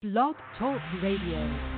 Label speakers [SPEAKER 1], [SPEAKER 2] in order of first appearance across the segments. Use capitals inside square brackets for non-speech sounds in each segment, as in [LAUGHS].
[SPEAKER 1] Blog Talk Radio.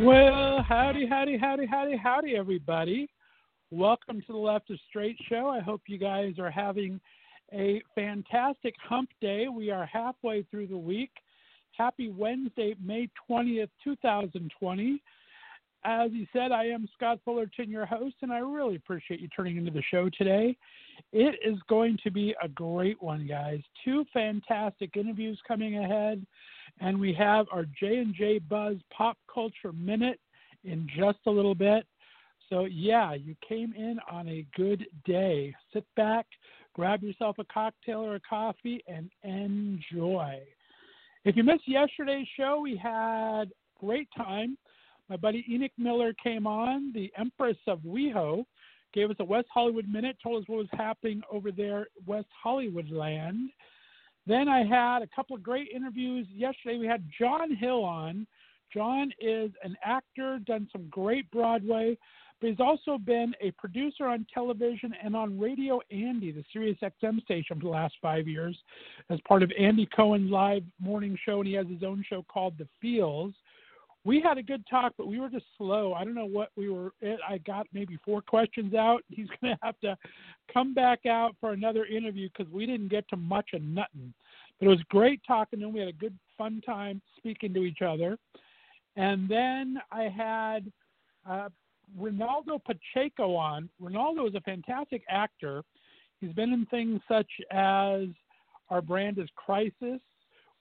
[SPEAKER 2] Well, howdy, howdy, howdy, howdy, howdy, everybody. Welcome to the Left of Straight Show. I hope you guys are having a fantastic hump day. We are halfway through the week. Happy Wednesday, May 20th, 2020. As he said, I am Scott Fullerton, your host, and I really appreciate you turning into the show today. It is going to be a great one, guys. Two fantastic interviews coming ahead and we have our J and J Buzz Pop Culture Minute in just a little bit. So yeah, you came in on a good day. Sit back, grab yourself a cocktail or a coffee, and enjoy. If you missed yesterday's show, we had great time. My buddy Enoch Miller came on, the Empress of WeHo, gave us a West Hollywood minute, told us what was happening over there, West Hollywood land. Then I had a couple of great interviews. Yesterday we had John Hill on. John is an actor, done some great Broadway, but he's also been a producer on television and on Radio Andy, the Sirius XM station for the last five years, as part of Andy Cohen's live morning show, and he has his own show called The Feels. We had a good talk, but we were just slow. I don't know what we were. I got maybe four questions out. [LAUGHS] He's going to have to come back out for another interview because we didn't get to much of nothing. But it was great talking to him. We had a good, fun time speaking to each other. And then I had uh, Ronaldo Pacheco on. Ronaldo is a fantastic actor. He's been in things such as Our Brand is Crisis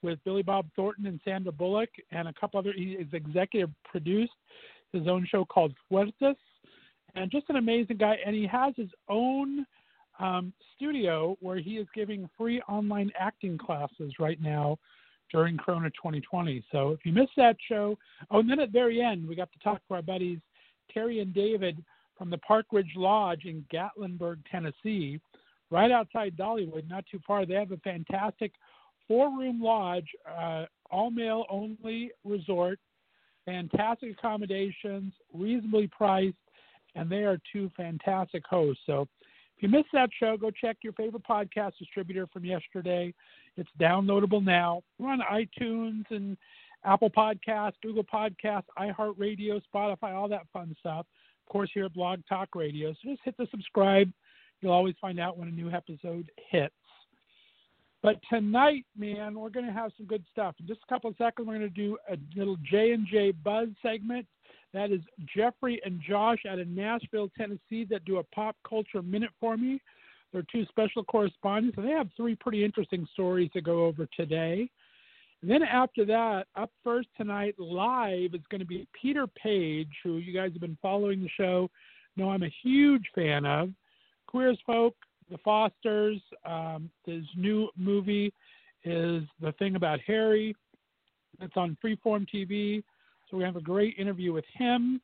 [SPEAKER 2] with Billy Bob Thornton and Sandra Bullock, and a couple other. He is executive produced his own show called Fuertes, and just an amazing guy. And he has his own um, studio where he is giving free online acting classes right now during Corona 2020. So if you missed that show, oh, and then at the very end, we got to talk to our buddies Terry and David from the Park Ridge Lodge in Gatlinburg, Tennessee, right outside Dollywood, not too far. They have a fantastic four room lodge, uh, all male only resort, fantastic accommodations, reasonably priced, and they are two fantastic hosts. So if you missed that show, go check your favorite podcast distributor from yesterday. It's downloadable now. We're on iTunes and Apple Podcasts, Google Podcasts, iHeartRadio, Spotify, all that fun stuff. Of course, here at Blog Talk Radio. So just hit the subscribe. You'll always find out when a new episode hits. But tonight, man, we're going to have some good stuff. In just a couple of seconds, we're going to do a little J and J Buzz segment. That is Jeffrey and Josh out of Nashville, Tennessee, that do a pop culture minute for me. They're two special correspondents, and they have three pretty interesting stories to go over today. And then after that, up first tonight, live, is going to be Peter Paige, who you guys have been following the show. Know I'm a huge fan of. Queer as Folk, The Fosters. Um, his new movie is The Thing About Harry. It's on Freeform TV. So we have a great interview with him.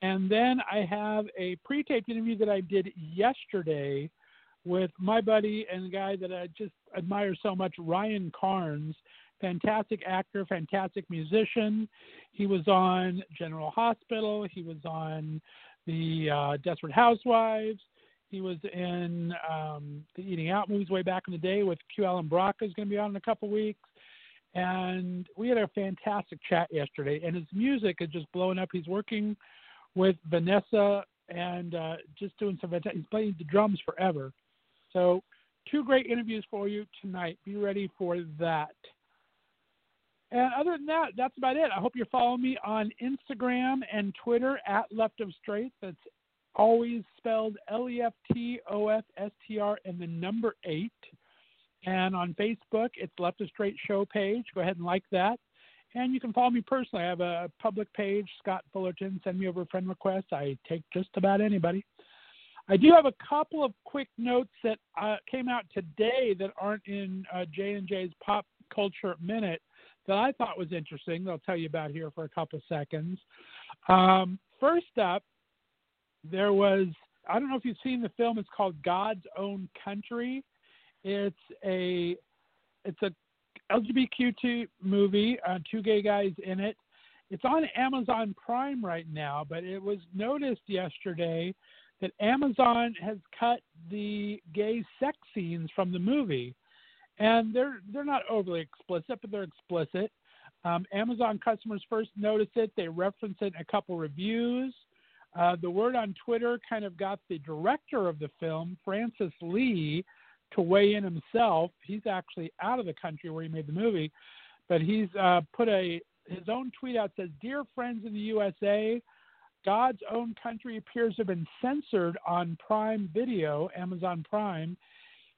[SPEAKER 2] And then I have a pre taped interview that I did yesterday with my buddy and the guy that I just admire so much, Ryan Carnes. Fantastic actor, fantastic musician. He was on General Hospital. He was on the uh, Desperate Housewives. He was in um, the Eating Out movies way back in the day with Q Allan Brocka is going to be on in a couple weeks and we had a fantastic chat yesterday. And his music is just blowing up. He's working with Vanessa and uh, just doing some. He's playing the drums forever. So, two great interviews for you tonight. Be ready for that. And other than that, that's about it. I hope you're following me on Instagram and Twitter at Left of Straight. That's always spelled L E F T O F S T R and the number eight. And on Facebook, it's Left of Straight Show page. Go ahead and like that. And you can follow me personally. I have a public page, Scott Fullerton. Send me over a friend request. I take just about anybody. I do have a couple of quick notes that uh, came out today that aren't in uh, J and J's Pop Culture Minute that I thought was interesting. I'll tell you about here for a couple seconds. Um, first up, there was I don't know if you've seen the film. It's called God's Own Country. It's a it's a LGBTQ movie. Uh, two gay guys in it. It's on Amazon Prime right now, but it was noticed yesterday that Amazon has cut the gay sex scenes from the movie, and they're they're not overly explicit, but they're explicit. Um, Amazon customers first noticed it; they reference it in a couple reviews. Uh, the word on Twitter kind of got the director of the film, Francis Lee, to weigh in himself. He's actually out of the country where he made the movie, but he's uh, put a his own tweet out says, "Dear friends in the USA, God's own country appears to have been censored on Prime Video, Amazon Prime."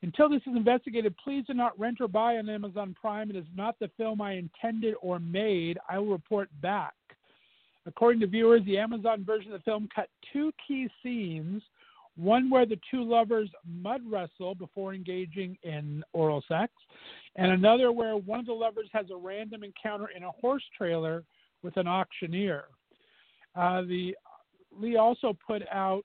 [SPEAKER 2] Until this is investigated, please do not rent or buy on Amazon Prime. It is not the film I intended or made. I will report back. According to viewers, the Amazon version of the film cut two key scenes one where the two lovers mud wrestle before engaging in oral sex, and another where one of the lovers has a random encounter in a horse trailer with an auctioneer. Uh, the Lee also put out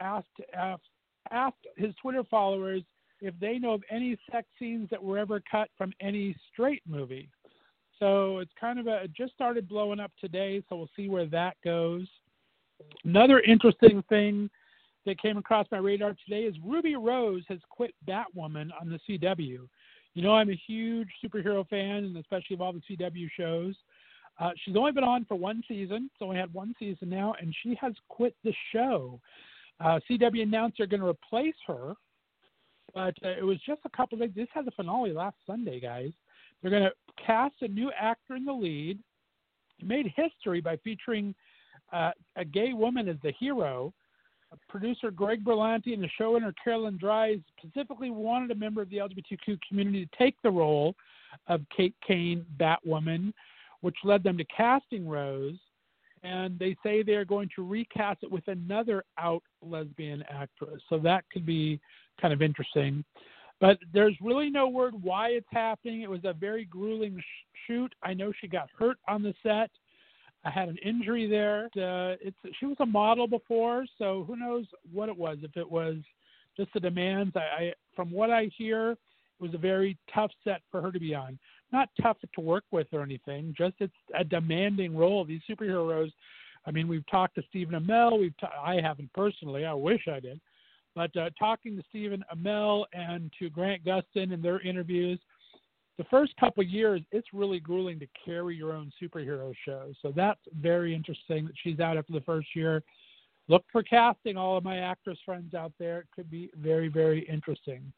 [SPEAKER 2] asked, asked asked his Twitter followers if they know of any sex scenes that were ever cut from any straight movie. So it's kind of a it just started blowing up today, so we'll see where that goes. Another interesting thing that came across my radar today is Ruby Rose has quit Batwoman on the CW. You know, I'm a huge superhero fan, and especially of all the CW shows. Uh, she's only been on for one season. It's only had one season now, and she has quit the show. Uh, CW announced they're going to replace her, but uh, it was just a couple of days. This had a finale last Sunday, guys. They're going to cast a new actor in the lead. It made history by featuring uh, a gay woman as the hero producer Greg Berlanti and the showrunner Caroline Dries specifically wanted a member of the LGBTQ community to take the role of Kate Kane, Batwoman, which led them to casting Rose. And they say they are going to recast it with another out lesbian actress. So that could be kind of interesting. But there's really no word why it's happening. It was a very grueling sh- shoot. I know she got hurt on the set. I had an injury there. Uh, it's she was a model before, so who knows what it was? If it was just the demands, I, I from what I hear, it was a very tough set for her to be on. Not tough to work with or anything, just it's a demanding role. These superheroes. I mean, we've talked to Stephen Amell. We've I haven't personally. I wish I did, but uh, talking to Stephen Amell and to Grant Gustin in their interviews, the first couple years, it's really grueling to carry your own superhero show. So that's very interesting that she's out after the first year. Look for casting all of my actress friends out there. It could be very, very interesting.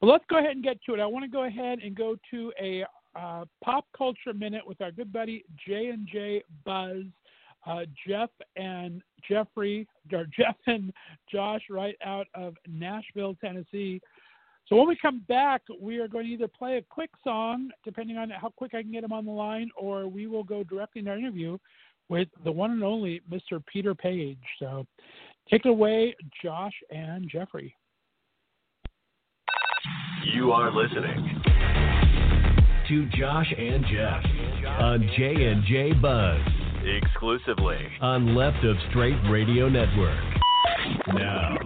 [SPEAKER 2] But let's go ahead and get to it. I want to go ahead and go to a uh, pop culture minute with our good buddy J and J Buzz, uh, Jeff and Jeffrey, or Jeff [LAUGHS] and Josh, right out of Nashville, Tennessee. So when we come back, we are going to either play a quick song, depending on how quick I can get him on the line, or we will go directly in our interview with the one and only Mr. Peter Paige. So take it away, Josh and Jeffrey.
[SPEAKER 3] You are listening
[SPEAKER 4] to Josh and Jeff on J and J Buzz
[SPEAKER 3] exclusively
[SPEAKER 4] on Left of Straight Radio Network. Now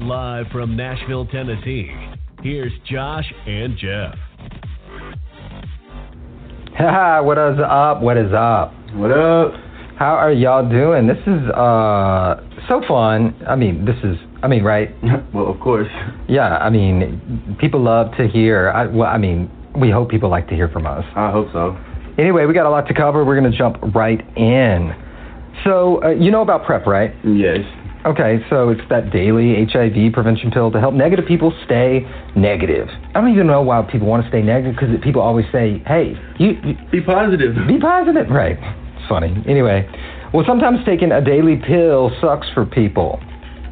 [SPEAKER 4] Live from Nashville, Tennessee, here's Josh and Jeff.
[SPEAKER 5] Ha! what is up? What is up?
[SPEAKER 6] What up?
[SPEAKER 5] How are y'all doing? This is uh so fun. I mean, this is I mean, right? [LAUGHS]
[SPEAKER 6] well, of course.
[SPEAKER 5] Yeah, I mean, people love to hear. I, well, I mean, we hope people like to hear from us.
[SPEAKER 6] I hope so.
[SPEAKER 5] Anyway, we got a lot to cover. We're going to jump right in. So, uh, you know about PrEP, right?
[SPEAKER 6] Yes.
[SPEAKER 5] Okay, so it's that daily HIV prevention pill to help negative people stay negative. I don't even know why people want to stay negative because people always say, "Hey, you, you
[SPEAKER 6] Be positive.
[SPEAKER 5] be positive." Right? It's funny. Anyway, well, sometimes taking a daily pill sucks for people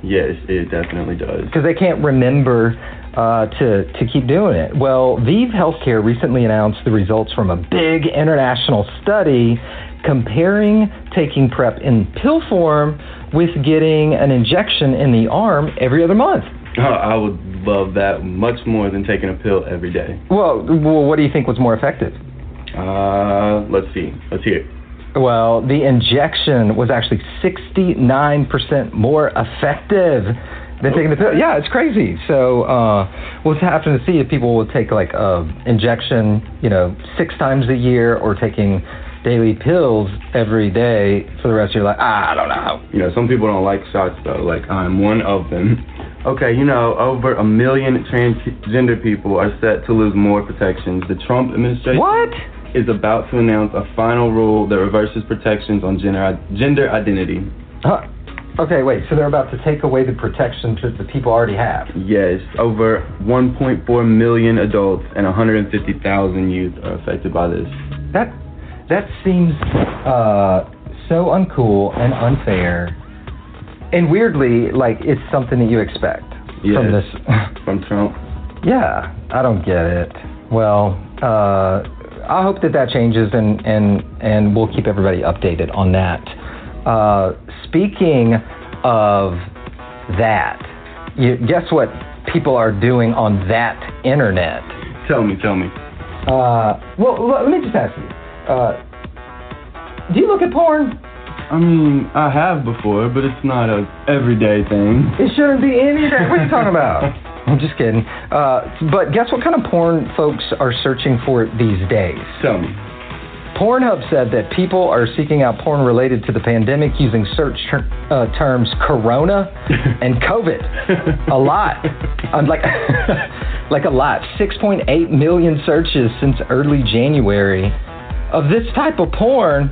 [SPEAKER 6] Yes, it definitely does.
[SPEAKER 5] because they can't remember uh, to to keep doing it. Well, ViiV Healthcare recently announced the results from a big international study comparing taking PrEP in pill form with getting an injection in the arm every other month.
[SPEAKER 6] Oh, I would love that much more than taking a pill every day.
[SPEAKER 5] Well, well, what do you think was more effective?
[SPEAKER 6] Uh, let's see. Let's hear it.
[SPEAKER 5] Well, the injection was actually 69% more effective than taking the pill. Yeah, it's crazy. So uh, we'll have to see if people will take like a injection, you know, six times a year or taking daily pills every day for the rest of your life. I don't know.
[SPEAKER 6] You know, some people don't like shots though. Like I'm one of them. Okay, you know, over a million transgender people are set to lose more protections. The Trump administration
[SPEAKER 5] What?
[SPEAKER 6] is about to announce a final rule that reverses protections on gender gender identity.
[SPEAKER 5] Huh. Okay, wait. So they're about to take away the protections that the people already have.
[SPEAKER 6] Yes, over 1.4 million adults and 150,000 youth are affected by this.
[SPEAKER 5] That that seems uh, so uncool and unfair, and weirdly like it's something that you expect from this. [LAUGHS]
[SPEAKER 6] From Trump.
[SPEAKER 5] yeah, I don't get it. Well, uh, I hope that that changes, and and and we'll keep everybody updated on that. Uh, speaking of that, you, guess what people are doing on that internet?
[SPEAKER 6] Tell me, tell me.
[SPEAKER 5] Uh, well, let me just ask you. Uh, do you look at porn?
[SPEAKER 6] I mean, I have before, but it's not a everyday thing.
[SPEAKER 5] It shouldn't be any day. What are you talking about? [LAUGHS] I'm just kidding. Uh, but guess what kind of porn folks are searching for these days?
[SPEAKER 6] Tell me.
[SPEAKER 5] Pornhub said that people are seeking out porn related to the pandemic using search ter- uh, terms corona [LAUGHS] and COVID. a lot. I'm like, [LAUGHS] like a lot. 6.8 million searches since early January of this type of porn.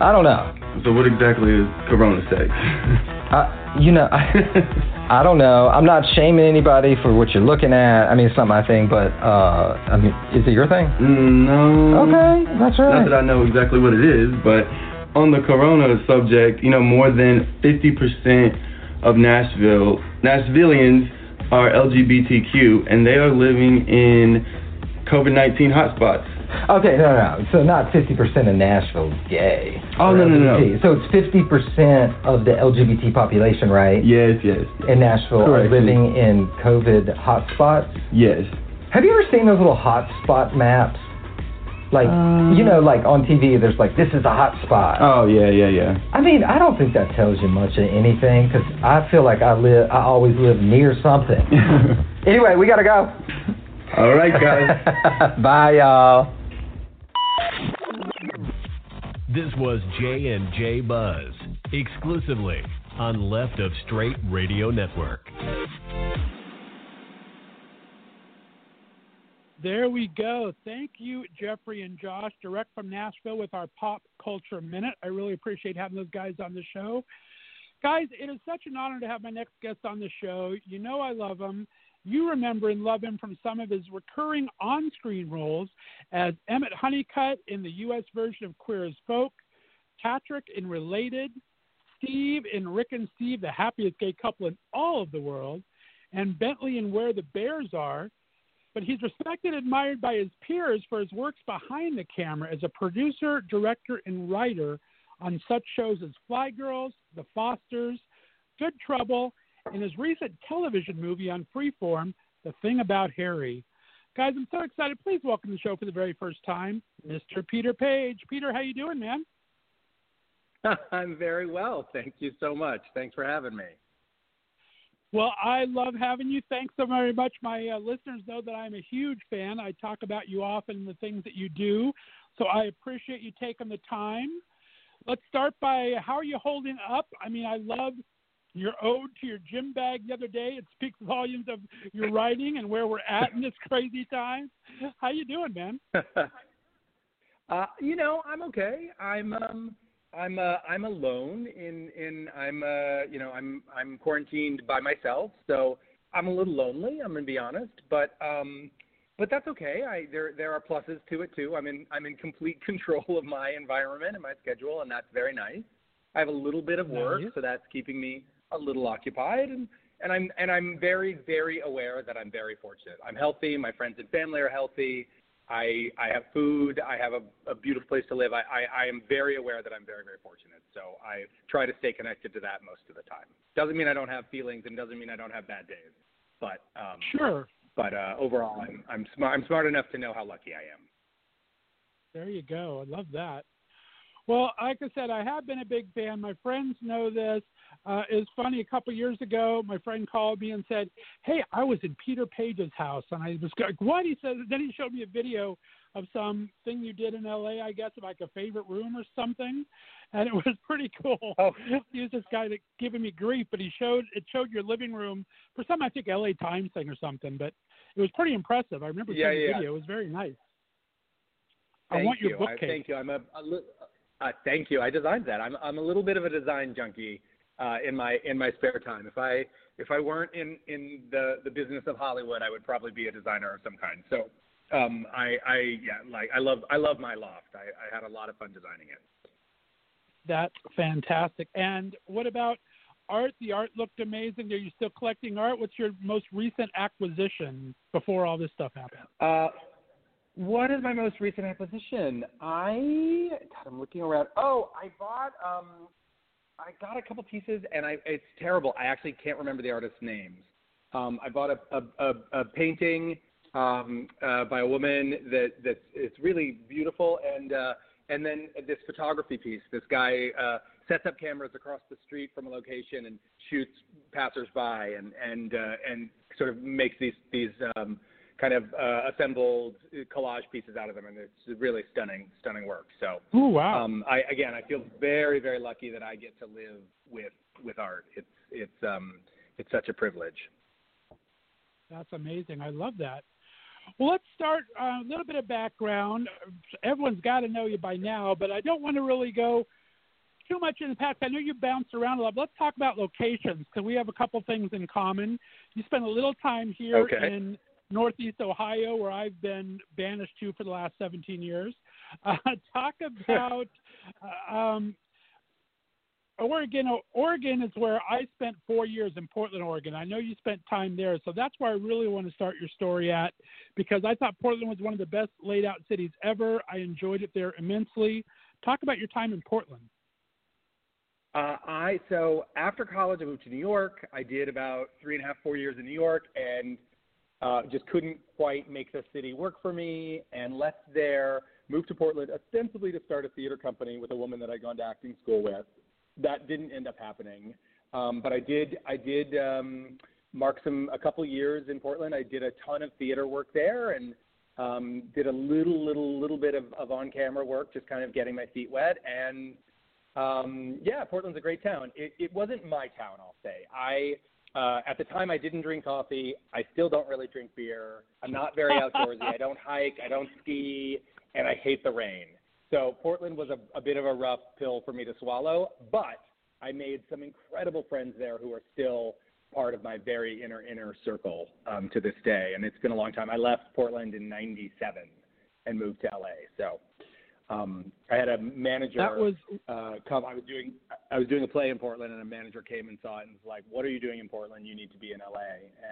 [SPEAKER 5] I don't know.
[SPEAKER 6] So what exactly is Corona sex?
[SPEAKER 5] I, you know, I, [LAUGHS] I don't know. I'm not shaming anybody for what you're looking at. I mean, it's not my thing, but uh, I mean, is it your thing?
[SPEAKER 6] No.
[SPEAKER 5] Okay, that's all
[SPEAKER 6] Not that I know exactly what it is, but on the Corona subject, you know, more than 50% of Nashville Nashvillians are LGBTQ, and they are living in COVID-19 hotspots.
[SPEAKER 5] Okay, no, no. So not 50% of Nashville is gay.
[SPEAKER 6] Oh, no, no, no.
[SPEAKER 5] So it's 50% of the LGBT population, right?
[SPEAKER 6] Yes, yes,
[SPEAKER 5] In Nashville
[SPEAKER 6] Correct.
[SPEAKER 5] are living in COVID hotspots.
[SPEAKER 6] yes.
[SPEAKER 5] Have you ever seen those little hotspot maps? Like, uh, you know, like on TV, there's like, this is a hot spot.
[SPEAKER 6] Oh, yeah, yeah, yeah.
[SPEAKER 5] I mean, I don't think that tells you much of anything because I feel like I live, I always live near something. [LAUGHS] anyway, we gotta go.
[SPEAKER 6] All right, guys. [LAUGHS]
[SPEAKER 5] Bye, y'all.
[SPEAKER 4] This was J and J Buzz exclusively on Left of Straight Radio Network.
[SPEAKER 2] There we go. Thank you, Jeffrey and Josh, direct from Nashville with our Pop Culture Minute. I really appreciate having those guys on the show. Guys, it is such an honor to have my next guest on the show. You know I love him. You remember and love him from some of his recurring on screen roles as Emmett Honeycutt in the U.S. version of Queer as Folk, Patrick in Related, Steve in Rick and Steve, the happiest gay couple in all of the world, and Bentley in Where the Bears Are but he's respected and admired by his peers for his works behind the camera as a producer, director, and writer on such shows as Fly Girls, The Fosters, Good Trouble, and his recent television movie on Freeform, The Thing About Harry. Guys, I'm so excited. Please welcome to the show for the very first time, Mr. Peter Paige. Peter, how you doing, man? [LAUGHS]
[SPEAKER 7] I'm very well. Thank you so much. Thanks for having me.
[SPEAKER 2] Well, I love having you. Thanks so very much. My uh, listeners know that I'm a huge fan. I talk about you often and the things that you do. So I appreciate you taking the time. Let's start by how are you holding up? I mean, I love your ode to your gym bag the other day. It speaks volumes of your writing and where we're at in this [LAUGHS] crazy time. How you doing, man? [LAUGHS]
[SPEAKER 7] uh, you know, I'm okay. I'm um I'm uh, I'm alone in in I'm uh you know I'm I'm quarantined by myself, so I'm a little lonely. I'm gonna be honest, but um, but that's okay. I there there are pluses to it too. I'm in I'm in complete [LAUGHS] control of my environment and my schedule, and that's very nice. I have a little bit of work,
[SPEAKER 2] Nice.
[SPEAKER 7] so that's keeping me a little occupied, and and I'm and I'm very very aware that I'm very fortunate. I'm healthy. My friends and family are healthy. I I have food. I have a, a beautiful place to live. I, I I am very aware that I'm very very fortunate. So I try to stay connected to that most of the time. Doesn't mean I don't have feelings, and doesn't mean I don't have bad days. But um,
[SPEAKER 2] Sure.
[SPEAKER 7] but uh, overall, I'm I'm smart. I'm smart enough to know how lucky I am.
[SPEAKER 2] There you go. I love that. Well, like I said, I have been a big fan. My friends know this. Uh, was funny. A couple years ago, my friend called me and said, "Hey, I was in Peter Paige's house," and I was like, "What?" He said. Then he showed me a video of some thing you did in L.A. I guess like a favorite room or something, and it [LAUGHS] was pretty cool.
[SPEAKER 7] Oh.
[SPEAKER 2] He was this guy that giving me grief, but he showed it showed your living room for some I think L.A. Times thing or something, but it was pretty impressive. I remember
[SPEAKER 7] Yeah,
[SPEAKER 2] seeing the video. It was very nice. I
[SPEAKER 7] Thank
[SPEAKER 2] want your
[SPEAKER 7] you. I,
[SPEAKER 2] bookcase.
[SPEAKER 7] thank you. I'm a, a li- uh, thank you. I designed that. I'm I'm a little bit of a design junkie uh, in my in my spare time. If I if I weren't in in the the business of Hollywood, I would probably be a designer of some kind. So um, I I yeah like I love I love my loft. I, I had a lot of fun designing it.
[SPEAKER 2] That's fantastic. And what about art? The art looked amazing. Are you still collecting art? What's your most recent acquisition before all this stuff happened?
[SPEAKER 7] Uh, what is my most recent acquisition? I God, I'm looking around. Oh, I bought um, I got a couple pieces, and I it's terrible. I actually can't remember the artist's names. Um, I bought a a, a, a painting um, uh, by a woman that that's it's really beautiful, and uh, and then this photography piece. This guy uh, sets up cameras across the street from a location and shoots passersby, and and uh, and sort of makes these these um, kind of uh, assembled collage pieces out of them, and it's really stunning, stunning work. So,
[SPEAKER 2] Oh wow,
[SPEAKER 7] um, I again, I feel very, very lucky that I get to live with with art. It's it's um it's such a privilege.
[SPEAKER 2] that's amazing. I love that. Well, let's start uh, a little bit of background. Everyone's got to know you by now, but I don't want to really go too much in the past. I know you bounced around a lot. But let's talk about locations because we have a couple things in common. You spent a little time here
[SPEAKER 7] Okay.
[SPEAKER 2] in Northeast Ohio, where I've been banished to for the last 17 years. [LAUGHS] Uh, talk [LAUGHS] about uh, um, Oregon. Oregon is where I spent four years in Portland, Oregon. I know you spent time there, so that's where I really want to start your story at because I thought Portland was one of the best laid out cities ever. I enjoyed it there immensely. Talk about your time in Portland.
[SPEAKER 7] Uh, I so after college, I moved to New York. I did about three and a half, four years in New York, and uh, just couldn't quite make the city work for me, and left there. Moved to Portland ostensibly to start a theater company with a woman that I'd gone to acting school with. That didn't end up happening, um, but I did. I did um, mark some a couple years in Portland. I did a ton of theater work there, and um, did a little, little, little bit of, of on-camera work, just kind of getting my feet wet, and um, yeah, Portland's a great town. It, it wasn't my town, I'll say. I uh, at the time I didn't drink coffee. I still don't really drink beer. I'm not very outdoorsy. I don't hike. I don't ski, and I hate the rain. So Portland was a, a bit of a rough pill for me to swallow, but I made some incredible friends there who are still part of my very inner inner circle um, to this day. And it's been a long time. I left Portland in '97 and moved to LA. So um, I had a manager
[SPEAKER 2] That was
[SPEAKER 7] uh, come. I was doing I was doing a play in Portland, and a manager came and saw it and was like, "What are you doing in Portland? You need to be in LA."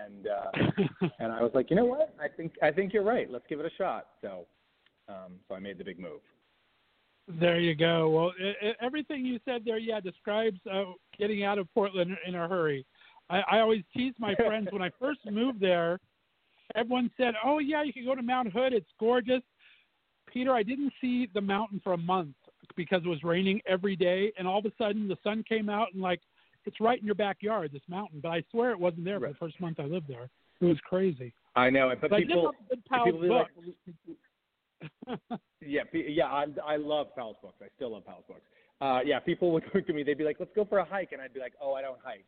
[SPEAKER 7] And uh, [LAUGHS] and I was like, "You know what? I think I think you're right. Let's give it a shot." So um, so I made the big move.
[SPEAKER 2] There you go. Well, i i everything you said there, yeah, describes uh, getting out of Portland in a hurry. I, I always tease my friends [LAUGHS] when I first moved there. Everyone said, "Oh yeah, you can go to Mount Hood. It's gorgeous." Peter, I didn't see the mountain for a month because it was raining every day, and all of a sudden the sun came out and like it's right in your backyard, this mountain. But I swear it wasn't there for
[SPEAKER 7] Right.
[SPEAKER 2] the first month I lived there. It was crazy.
[SPEAKER 7] I know, but
[SPEAKER 2] But I
[SPEAKER 7] people
[SPEAKER 2] love Good Powell's
[SPEAKER 7] people like, yeah, yeah, I I love Powell's books. I still love Powell's books. Uh, yeah, people [LAUGHS] would look at me. They'd be like, "Let's go for a hike," and I'd be like, "Oh, I don't hike,"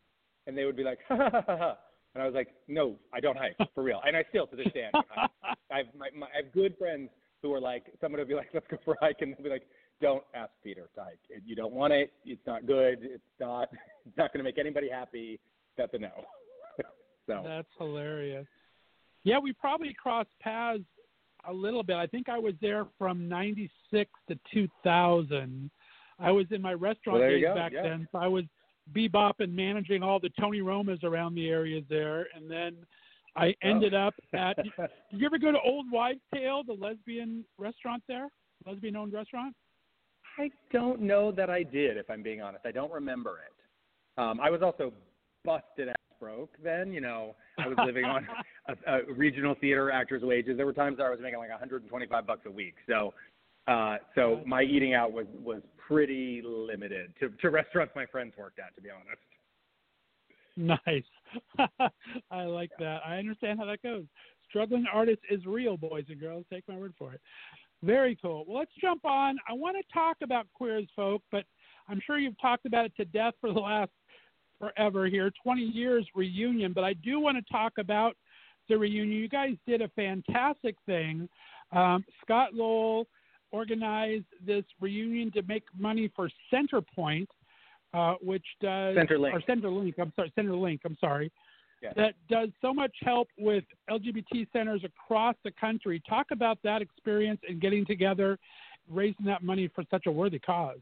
[SPEAKER 7] and they would be like, [LAUGHS] "Ha ha ha ha." ha. And I was like, "No, I don't hike for real." And I still to this day, I hike. [LAUGHS] I've my, my I have good friends who are like, someone would be [LAUGHS] like, "Let's go for a hike," and they'll be like, don't ask Peter to hike. You don't want it. It's not good. It's not. [LAUGHS] It's not going to make anybody happy. That's a no. [LAUGHS] so
[SPEAKER 2] That's hilarious. Yeah, we probably crossed paths a little bit. I think I was there from '96 to 2000. I was in my restaurant
[SPEAKER 7] Well,
[SPEAKER 2] days back
[SPEAKER 7] yeah.
[SPEAKER 2] then, so I was bebop and managing all the Tony Romas around the areas there, and then I ended up at. Did [LAUGHS] you ever go to Old Wives' Tale, the lesbian restaurant there, lesbian-owned restaurant?
[SPEAKER 7] I don't know that I did, if I'm being honest. I don't remember it. Um, I was also busted ass broke then. You know, I was living on [LAUGHS] a, a regional theater actors' wages. There were times that I was making like 125 bucks a week. So, uh, so my eating out was was pretty limited to to restaurants my friends worked at, to be honest.
[SPEAKER 2] Nice. [LAUGHS] I like that. I understand how that goes. Struggling artist is real, boys and girls. Take my word for it. Very cool. Well, let's jump on. I want to talk about Queer as Folk, but I'm sure you've talked about it to death for the last forever here 20 years reunion. But I do want to talk about the reunion. You guys did a fantastic thing. Um, Scott Lowell organized this reunion to make money for Centerpoint, uh, which does
[SPEAKER 7] Centerlink.
[SPEAKER 2] or Centerlink. I'm sorry, Centerlink. I'm sorry.
[SPEAKER 7] Yeah.
[SPEAKER 2] That does so much help with LGBT centers across the country. Talk about that experience and getting together, raising that money for such a worthy cause.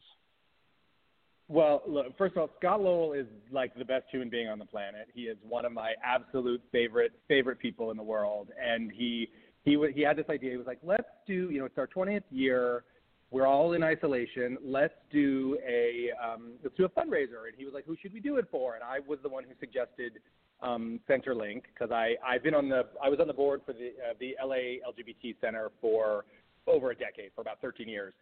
[SPEAKER 7] Well, look, first of all, Scott Lowell is like the best human being on the planet. He is one of my absolute favorite favorite people in the world, and he he he had this idea. He was like, let's do, you know, it's our 20th year. We're all in isolation. Let's do a um, let's do a fundraiser. And he was like, who should we do it for? And I was the one who suggested um, Centerlink because I I've been on the I was on the board for the uh, the LA LGBT Center for over a decade, for about 13 years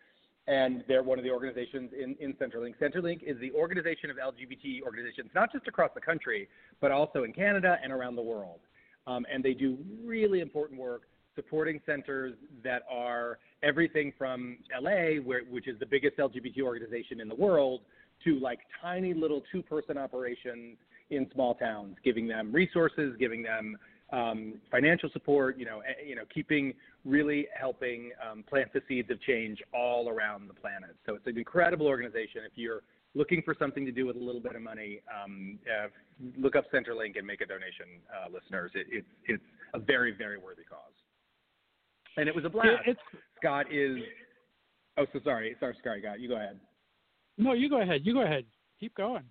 [SPEAKER 7] and they're one of the organizations in, in Centerlink. Centerlink is the organization of LGBT organizations, not just across the country, but also in Canada and around the world. Um, and they do really important work supporting centers that are everything from LA, where, which is the biggest LGBT organization in the world, to like tiny little two person operations in small towns, giving them resources, giving them um, financial support, you know, eh, you know, keeping really helping um, plant the seeds of change all around the planet. So it's an incredible organization. If you're looking for something to do with a little bit of money, um, uh, look up Centerlink and make a donation, uh, listeners. It, it's it's a very very worthy cause. And it was a blast.
[SPEAKER 2] It's
[SPEAKER 7] Scott is. Oh, so sorry, sorry, sorry, Scott. You go ahead.
[SPEAKER 2] no, you go ahead. You go ahead. Keep going.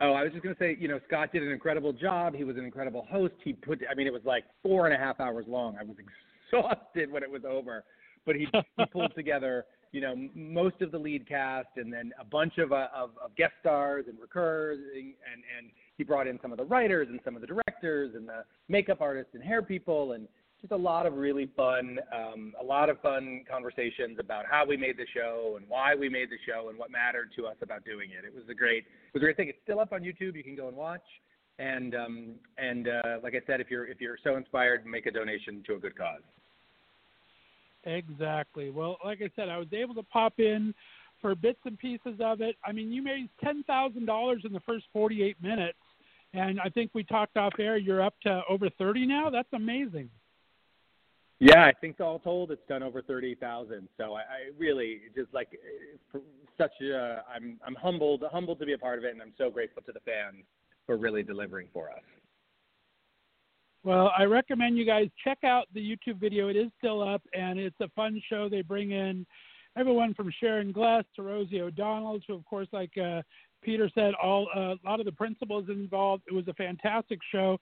[SPEAKER 7] Oh, I was just going to say, you know, Scott did an incredible job. He was an incredible host. He put, I mean, it was like four and a half hours long. I was [LAUGHS] exhausted when it was over, but he he pulled [LAUGHS] together, you know, most of the lead cast and then a bunch of uh, of, of guest stars and recurs, and and he brought in some of the writers and some of the directors and the makeup artists and hair people and just a lot of really fun, um, a lot of fun conversations about how we made the show and why we made the show and what mattered to us about doing it. It was a great, it was a great thing. It's still up on YouTube. You can go and watch. And um, and uh, like I said, if you're if you're so inspired, make a donation to a good cause.
[SPEAKER 2] Exactly. Well, like I said, I was able to pop in for bits and pieces of it. I mean, you made ten thousand dollars in the first forty-eight minutes, and I think we talked off air. You're up to over thirty now. That's amazing.
[SPEAKER 7] Yeah, I think all told, it's done over thirty thousand. So I, I really just like such a I'm I'm humbled humbled to be a part of it, and I'm so grateful to the fans for really delivering for us.
[SPEAKER 2] Well, I recommend you guys check out the YouTube video. It is still up, and it's a fun show. They bring in everyone from Sharon Gless to Rosie O'Donnell to, of course, like uh, Peter said, all uh, a lot of the principals involved. It was a fantastic show.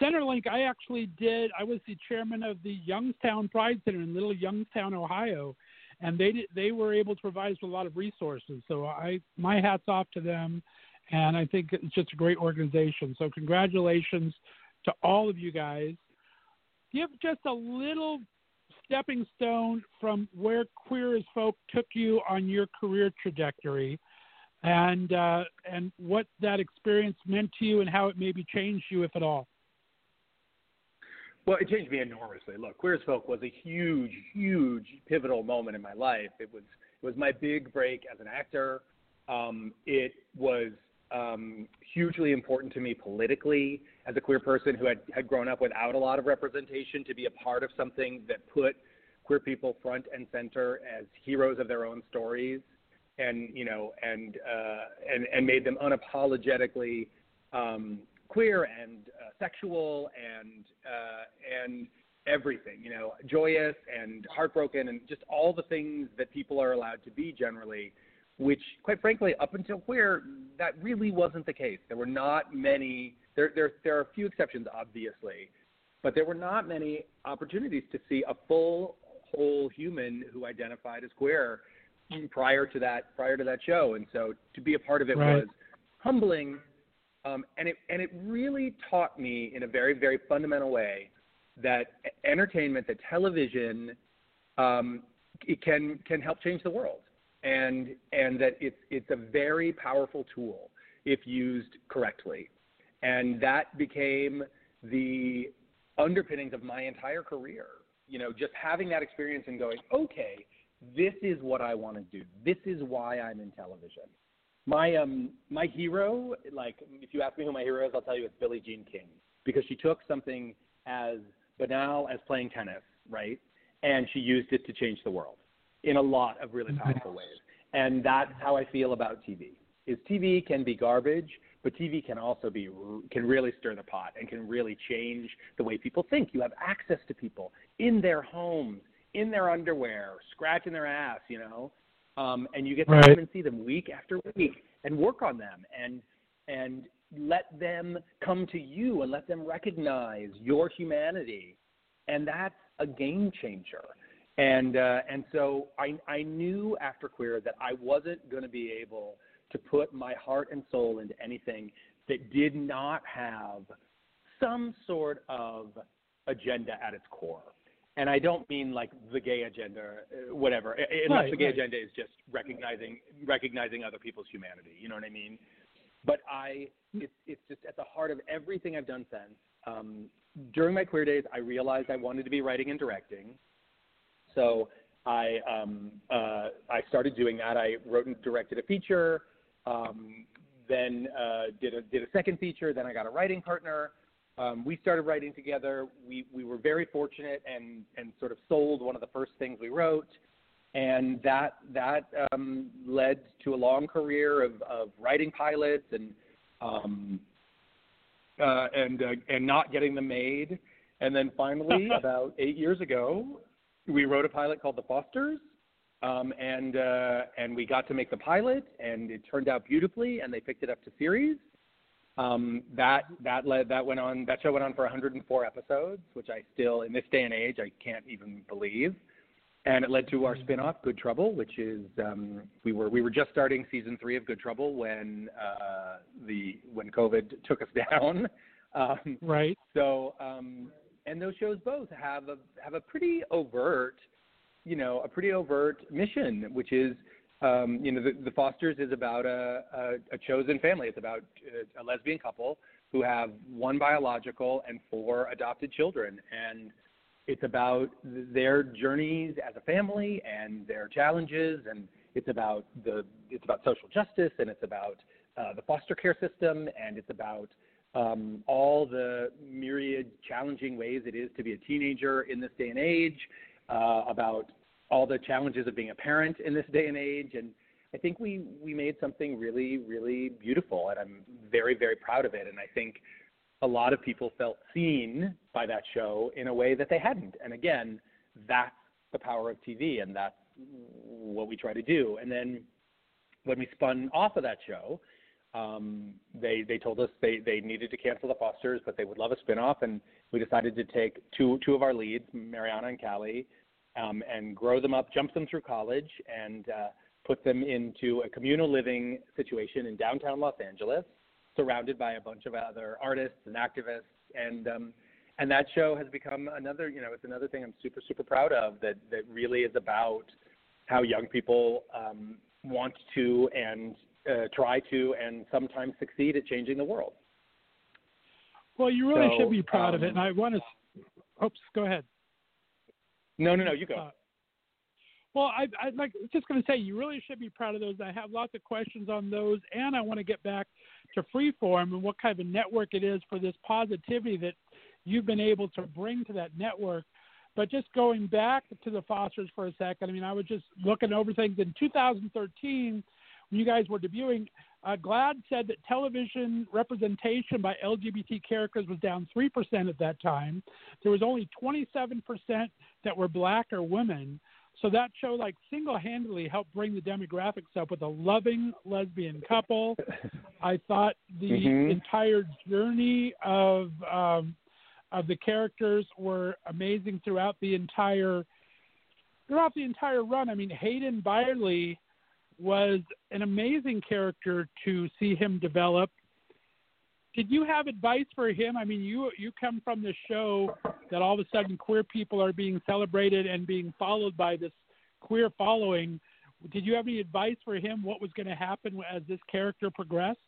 [SPEAKER 2] Centerlink, I actually did. I was the chairman of the Youngstown Pride Center in Little Youngstown, Ohio, and they they were able to provide us with a lot of resources. So I my hats off to them, and I think it's just a great organization. So congratulations to all of you guys. Give just a little stepping stone from where Queer as Folk took you on your career trajectory, and uh, and what that experience meant to you, and how it maybe changed you, if at all.
[SPEAKER 7] Well, it changed me enormously. Look, Queer as Folk was a huge, huge pivotal moment in my life. It was it was my big break as an actor. Um, it was um, hugely important to me politically as a queer person who had, had grown up without a lot of representation to be a part of something that put queer people front and center as heroes of their own stories and you know and uh, and and made them unapologetically um, queer and uh, sexual and uh, and everything, you know, joyous and heartbroken and just all the things that people are allowed to be generally, which, quite frankly, up until queer, that really wasn't the case. There were not many. There, there, there are a few exceptions, obviously, but there were not many opportunities to see a full, whole human who identified as queer prior to that prior to that show. And so to be a part of it
[SPEAKER 2] Right.
[SPEAKER 7] was humbling, um, and it and it really taught me in a very very fundamental way that entertainment, that television, um, it can can help change the world, and and that it's it's a very powerful tool if used correctly, and that became the underpinnings of my entire career. You know, just having that experience and going, okay, this is what I want to do. This is why I'm in television. My um my hero, like if you ask me who my hero is, I'll tell you it's Billie Jean King because she took something as banal as playing tennis, right? And she used it to change the world in a lot of really powerful ways. And that's how I feel about TV. Is TV can be garbage, but TV can also be can really stir the pot and can really change the way people think. You have access to people in their homes, in their underwear, scratching their ass, you know, um, and you get to
[SPEAKER 2] Right.
[SPEAKER 7] come and see them week after week and work on them and and let them come to you and let them recognize your humanity, and that's a game changer. And uh, and so I I knew after queer that I wasn't going to be able to put my heart and soul into anything that did not have some sort of agenda at its core. And I don't mean like the gay agenda, uh, whatever. Unless
[SPEAKER 2] Right,
[SPEAKER 7] the gay
[SPEAKER 2] right.
[SPEAKER 7] agenda is just recognizing recognizing other people's humanity. You know what I mean? But I, it's it's just at the heart of everything I've done since. Um, during my queer days, I realized I wanted to be writing and directing. So I um, uh, I started doing that. I wrote and directed a feature, um, then uh, did a did a second feature. Then I got a writing partner. Um, we started writing together. We we were very fortunate and and sort of sold one of the first things we wrote, and that that um, led to a long career of of writing pilots and um, uh, and uh, and not getting them made. And then finally, [LAUGHS] about eight years ago, we wrote a pilot called The Fosters, um, and uh, and we got to make the pilot, and it turned out beautifully, and they picked it up to series. Um, that that led that went on that show went on for 104 episodes, which I still in this day and age I can't even believe. And it led to our spin-off, Good Trouble, which is um, we were we were just starting season three of Good Trouble when uh, the when COVID took us [LAUGHS] down. Um,
[SPEAKER 2] Right.
[SPEAKER 7] so, um, and those shows both have a have a pretty overt, you know, a pretty overt mission, which is, um, you know, the, the Fosters is about a, a, a chosen family. It's about a, a lesbian couple who have one biological and four adopted children, and it's about their journeys as a family and their challenges, and it's about the it's about social justice, and it's about uh, the foster care system, and it's about um, all the myriad challenging ways it is to be a teenager in this day and age, uh, about all the challenges of being a parent in this day and age, and I think we we made something really really beautiful, and I'm very very proud of it, and I think a lot of people felt seen by that show in a way that they hadn't, and again, that's the power of TV, and that's what we try to do, and then when we spun off of that show, um, they they told us they they needed to cancel the Fosters, but they would love a spinoff, and we decided to take two two of our leads, Mariana and Callie, um, and grow them up, jump them through college, and uh, put them into a communal living situation in downtown Los Angeles, surrounded by a bunch of other artists and activists, and um, and that show has become another you know it's another thing I'm super super proud of that that really is about how young people um, want to and uh, try to and sometimes succeed at changing the world.
[SPEAKER 2] Well, you really
[SPEAKER 7] So,
[SPEAKER 2] should be proud of it,
[SPEAKER 7] um,
[SPEAKER 2] and I want to. Oops, go ahead.
[SPEAKER 7] No, no, no, you go.
[SPEAKER 2] Uh, Well, I, I like just going to say you really should be proud of those. I have lots of questions on those, and I want to get back to Freeform and what kind of a network it is for this positivity that you've been able to bring to that network. But just going back to the Fosters for a second, I mean, I was just looking over things in 2013 when you guys were debuting. Uh, GLAAD said that television representation by LGBT characters was down 3% at that time. There was only 27% that were black or women. So that show like single-handedly helped bring the demographics up with a loving lesbian couple. I thought the
[SPEAKER 7] Mhm.
[SPEAKER 2] entire journey of um, of the characters were amazing throughout the entire throughout the entire run. I mean, Hayden Byerly was an amazing character to see him develop. Did you have advice for him? I mean, you you come from the show that all of a sudden queer people are being celebrated and being followed by this queer following. Did you have any advice for him? What was going to happen as this character progressed?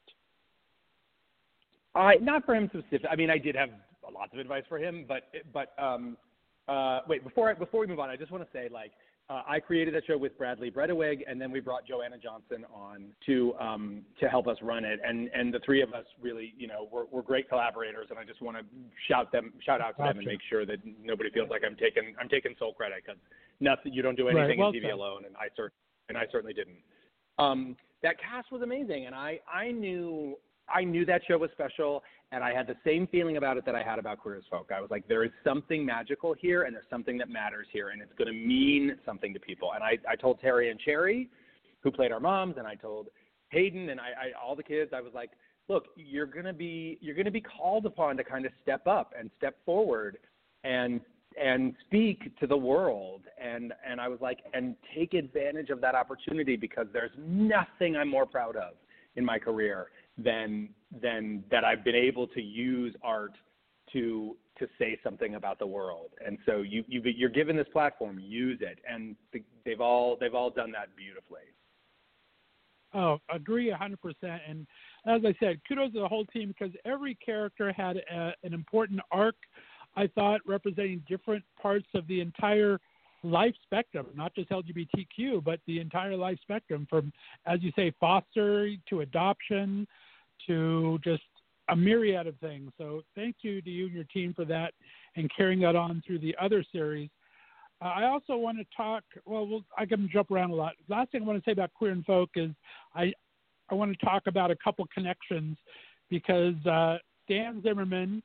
[SPEAKER 7] I not for him specific. I mean, I did have lots of advice for him, but but um, uh, wait before I, before we move on, I just want to say like uh, I created that show with Bradley Bredeweg, and then we brought Joanna Johnson on to um, to help us run it, and and the three of us really, you know, we're, we're great collaborators, and I just want to shout them shout out to them and make sure that nobody feels like I'm taking I'm taking sole credit because nothing you don't do
[SPEAKER 2] Right,
[SPEAKER 7] anything
[SPEAKER 2] well
[SPEAKER 7] in TV alone, and I cer- and I certainly didn't. Um, that cast was amazing, and I I knew I knew that show was special, and I had the same feeling about it that I had about Queer as Folk. I was like, there is something magical here, and there's something that matters here, and it's going to mean something to people. And I, I told Terry and Sherri, who played our moms, and I told Hayden and I, I all the kids, I was like, look, you're going to be you're going to be called upon to kind of step up and step forward, and and speak to the world and and I was like and take advantage of that opportunity because there's nothing I'm more proud of in my career than than that I've been able to use art to to say something about the world. And so you, you you're given this platform, use it, and they've all they've all done that beautifully.
[SPEAKER 2] Oh, agree 100%. And as I said, kudos to the whole team because every character had a, an important arc, I thought, representing different parts of the entire life spectrum, not just LGBTQ, but the entire life spectrum from, as you say, foster to adoption to just a myriad of things. So thank you to you and your team for that and carrying that on through the other series. Uh, I also want to talk. Well, we'll I can jump around a lot. Last thing I want to say about queer and folk is I I want to talk about a couple connections because uh, Dan Zimmerman,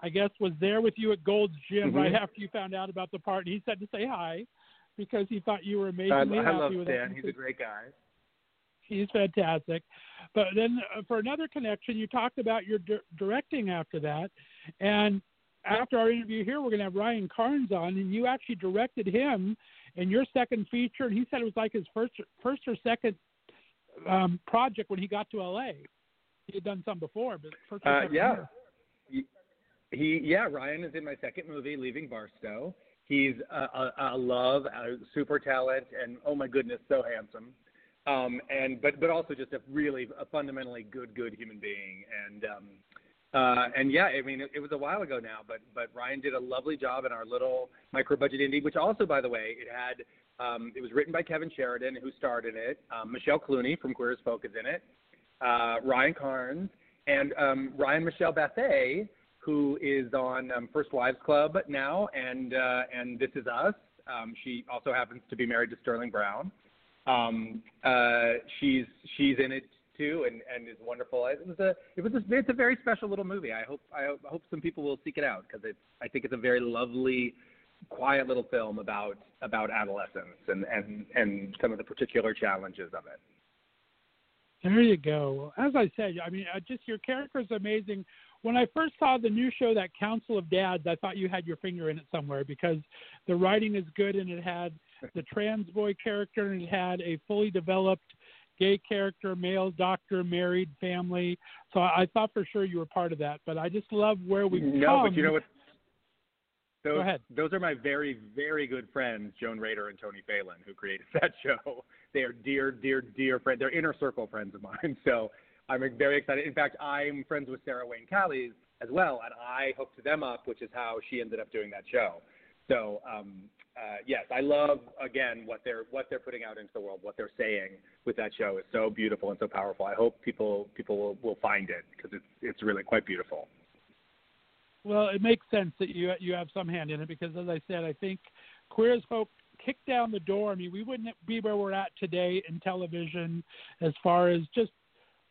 [SPEAKER 2] I guess, was there with you at Gold's Gym
[SPEAKER 7] Mhm.
[SPEAKER 2] right after you found out about the part, and he said to say hi because he thought you were
[SPEAKER 7] I,
[SPEAKER 2] amazingly
[SPEAKER 7] I
[SPEAKER 2] happy
[SPEAKER 7] love
[SPEAKER 2] with
[SPEAKER 7] Dan. He's a great guy.
[SPEAKER 2] He's fantastic. But then uh, for another connection, you talked about your di- directing after that. And after our interview here, we're going to have Ryan Carnes on, and you actually directed him in your second feature. And he said it was like his first, first or second um, project when he got to LA. He had done some before, but first
[SPEAKER 7] Uh, yeah.
[SPEAKER 2] here.
[SPEAKER 7] He, yeah, Ryan is in my second movie, Leaving Barstow. He's a, a, a love, a super talent, and oh my goodness, so handsome. Um, and but but also just a really a fundamentally good good human being. And um, uh, and yeah, I mean it, it was a while ago now, but but Ryan did a lovely job in our little micro budget indie, which also by the way it had um, it was written by Kevin Sheridan, who starred in it. Um, Michelle Clunie from Queer as Folk is in it. Uh, Ryan Carnes and um, Ryan Michelle Bathe, who is on um, First Wives Club now, and uh, and This Is Us. Um, she also happens to be married to Sterling Brown. Um, uh, she's she's in it too, and, and is wonderful. It was a it was a, it's a very special little movie. I hope I hope some people will seek it out because it's I think it's a very lovely, quiet little film about about adolescence and and and some of the particular challenges of it.
[SPEAKER 2] There you go. As I said, I mean, uh, just your character is amazing. When I first saw the new show, that Council of Dads, I thought you had your finger in it somewhere because the writing is good and it had the trans boy character and it had a fully developed gay character, male doctor, married, family. So I, thought for sure you were part of that. But I just love where we've
[SPEAKER 7] no,
[SPEAKER 2] come.
[SPEAKER 7] but you know what? Those,
[SPEAKER 2] Go ahead.
[SPEAKER 7] Those are my very, very good friends, Joan Rater and Tony Phelan, who created [LAUGHS] that show. They are dear, dear, dear friends. They're inner circle friends of mine. [LAUGHS] So I'm very excited. In fact, I'm friends with Sarah Wayne Callies as well, and I hooked them up, which is how she ended up doing that show. So um, uh, yes, I love again what they're what they're putting out into the world, what they're saying with that show is so beautiful and so powerful. I hope people people will, will find it because it's it's really quite beautiful.
[SPEAKER 2] well, it makes sense that you you have some hand in it because, as I said, I think queer as folk kicked down the door. I mean, we wouldn't be where we're at today in television as far as just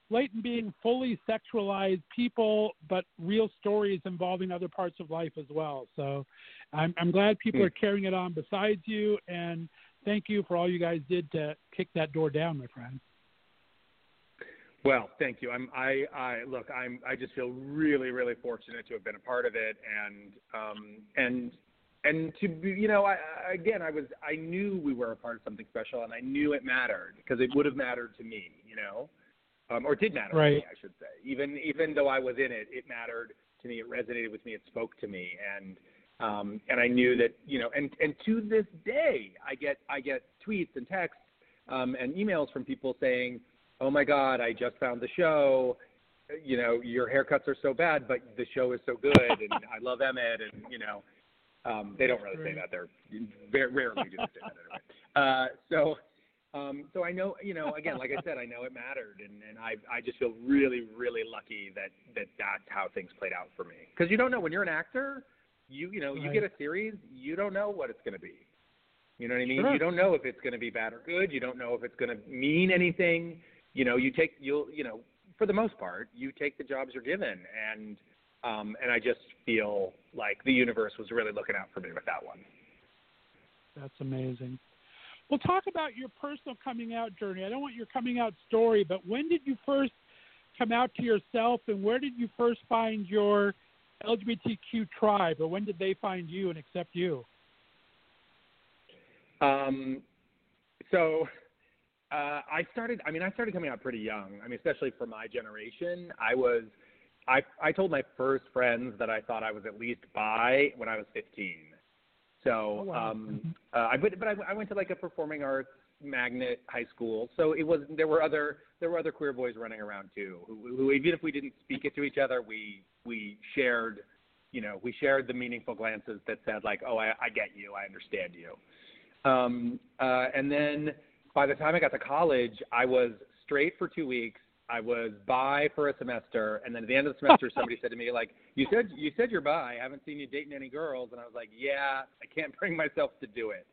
[SPEAKER 2] blatant being fully sexualized people, but real stories involving other parts of life as well. So I'm, I'm glad people are carrying it on besides you, and thank you for all you guys did to kick that door down, my friend.
[SPEAKER 7] Well, thank you. I'm I I look, I'm I just feel really really fortunate to have been a part of it and um and and to be, you know, I again I was I knew we were a part of something special and I knew it mattered because it would have mattered to me, you know. Um or did matter
[SPEAKER 2] right.
[SPEAKER 7] to me, I should say. Even even though I was in it, it mattered to me. It resonated with me. It spoke to me and um and I knew that, you know, and and to this day I get I get tweets and texts um and emails from people saying oh my God, I just found the show. You know, your haircuts are so bad, but the show is so good, and [LAUGHS] I love Emmett, and you know, um, they don't really say that. They're very rarely do they say that anyway. Uh, so, um, so I know, you know, again, like I said, I know it mattered, and and I I just feel really really lucky that that that's how things played out for me. Because you don't know when you're an actor, you you know, you get a series, you don't know what it's going to be. You know what I mean?
[SPEAKER 2] Sure.
[SPEAKER 7] You don't know if it's going to be bad or good. You don't know if it's going to mean anything. You know, you take you'll you know for the most part you take the jobs you're given, and um, and I just feel like the universe was really looking out for me with that one.
[SPEAKER 2] That's amazing. Well, talk about your personal coming out journey. I don't want your coming out story, but when did you first come out to yourself, and where did you first find your LGBTQ tribe, or when did they find you and accept you?
[SPEAKER 7] Um, so uh, I started. I mean, I started coming out pretty young. I mean, especially for my generation. I was. I I told my first friends that I thought I was at least bi when I was 15. So,
[SPEAKER 2] Oh, wow.
[SPEAKER 7] um, uh, I but but I, I went to like a performing arts magnet high school. So it was there were other there were other queer boys running around too. Who, who even if we didn't speak it to each other, we we shared. You know, we shared the meaningful glances that said like, "Oh, I, I get you. I understand you." Um, uh, and then by the time I got to college, I was straight for two weeks. I was bi for a semester, and then at the end of the semester, somebody said to me, like, "You said you said you're bi. I haven't seen you dating any girls." And I was like, "Yeah, I can't bring myself to do it."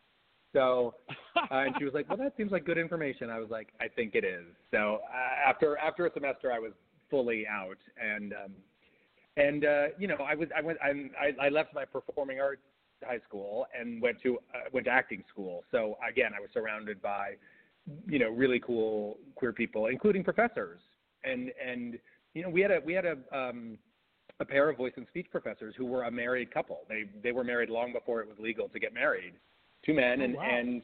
[SPEAKER 7] So, uh, and she was like, "Well, that seems like good information." I was like, "I think it is." So uh, after after a semester, I was fully out, and um, and uh, you know, I was I went I'm, I I left my performing arts high school and went to uh, went to acting school. So again, I was surrounded by you know really cool queer people, including professors. And and you know we had a we had a um, a pair of voice and speech professors who were a married couple. They they were married long before it was legal to get married. Two men
[SPEAKER 2] Oh,
[SPEAKER 7] and
[SPEAKER 2] wow.
[SPEAKER 7] and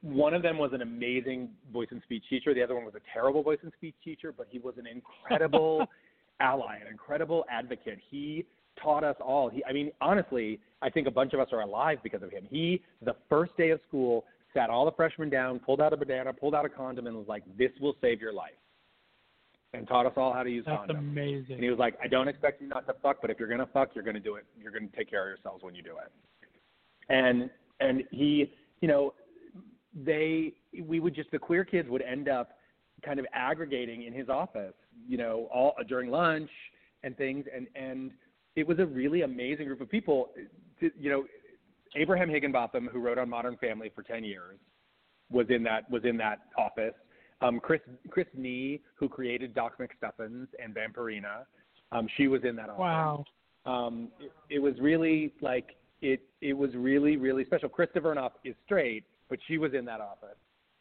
[SPEAKER 7] one of them was an amazing voice and speech teacher. The other one was a terrible voice and speech teacher, but he was an incredible [LAUGHS] ally, an incredible advocate. He taught us all. He, I mean, honestly, I think a bunch of us are alive because of him. He, the first day of school, sat all the freshmen down, pulled out a banana, pulled out a condom, and was like, "This will save your life," and taught us all how to use condoms.
[SPEAKER 2] That's
[SPEAKER 7] condoms.
[SPEAKER 2] amazing.
[SPEAKER 7] And he was like, I don't expect you not to fuck, but if you're gonna fuck, you're gonna do it. You're gonna take care of yourselves when you do it. And and he, you know, they we would just the queer kids would end up kind of aggregating in his office, you know, all during lunch and things, and and it was a really amazing group of people. To, you know, Abraham Higginbotham, who wrote on Modern Family for ten years, was in that was in that office. Um, Chris Chris Nee, who created Doc McStuffins and Vampirina, um, she was in that office.
[SPEAKER 2] Wow.
[SPEAKER 7] Um, it, it was really like it. It was really really special. Krista Vernoff is straight, but she was in that office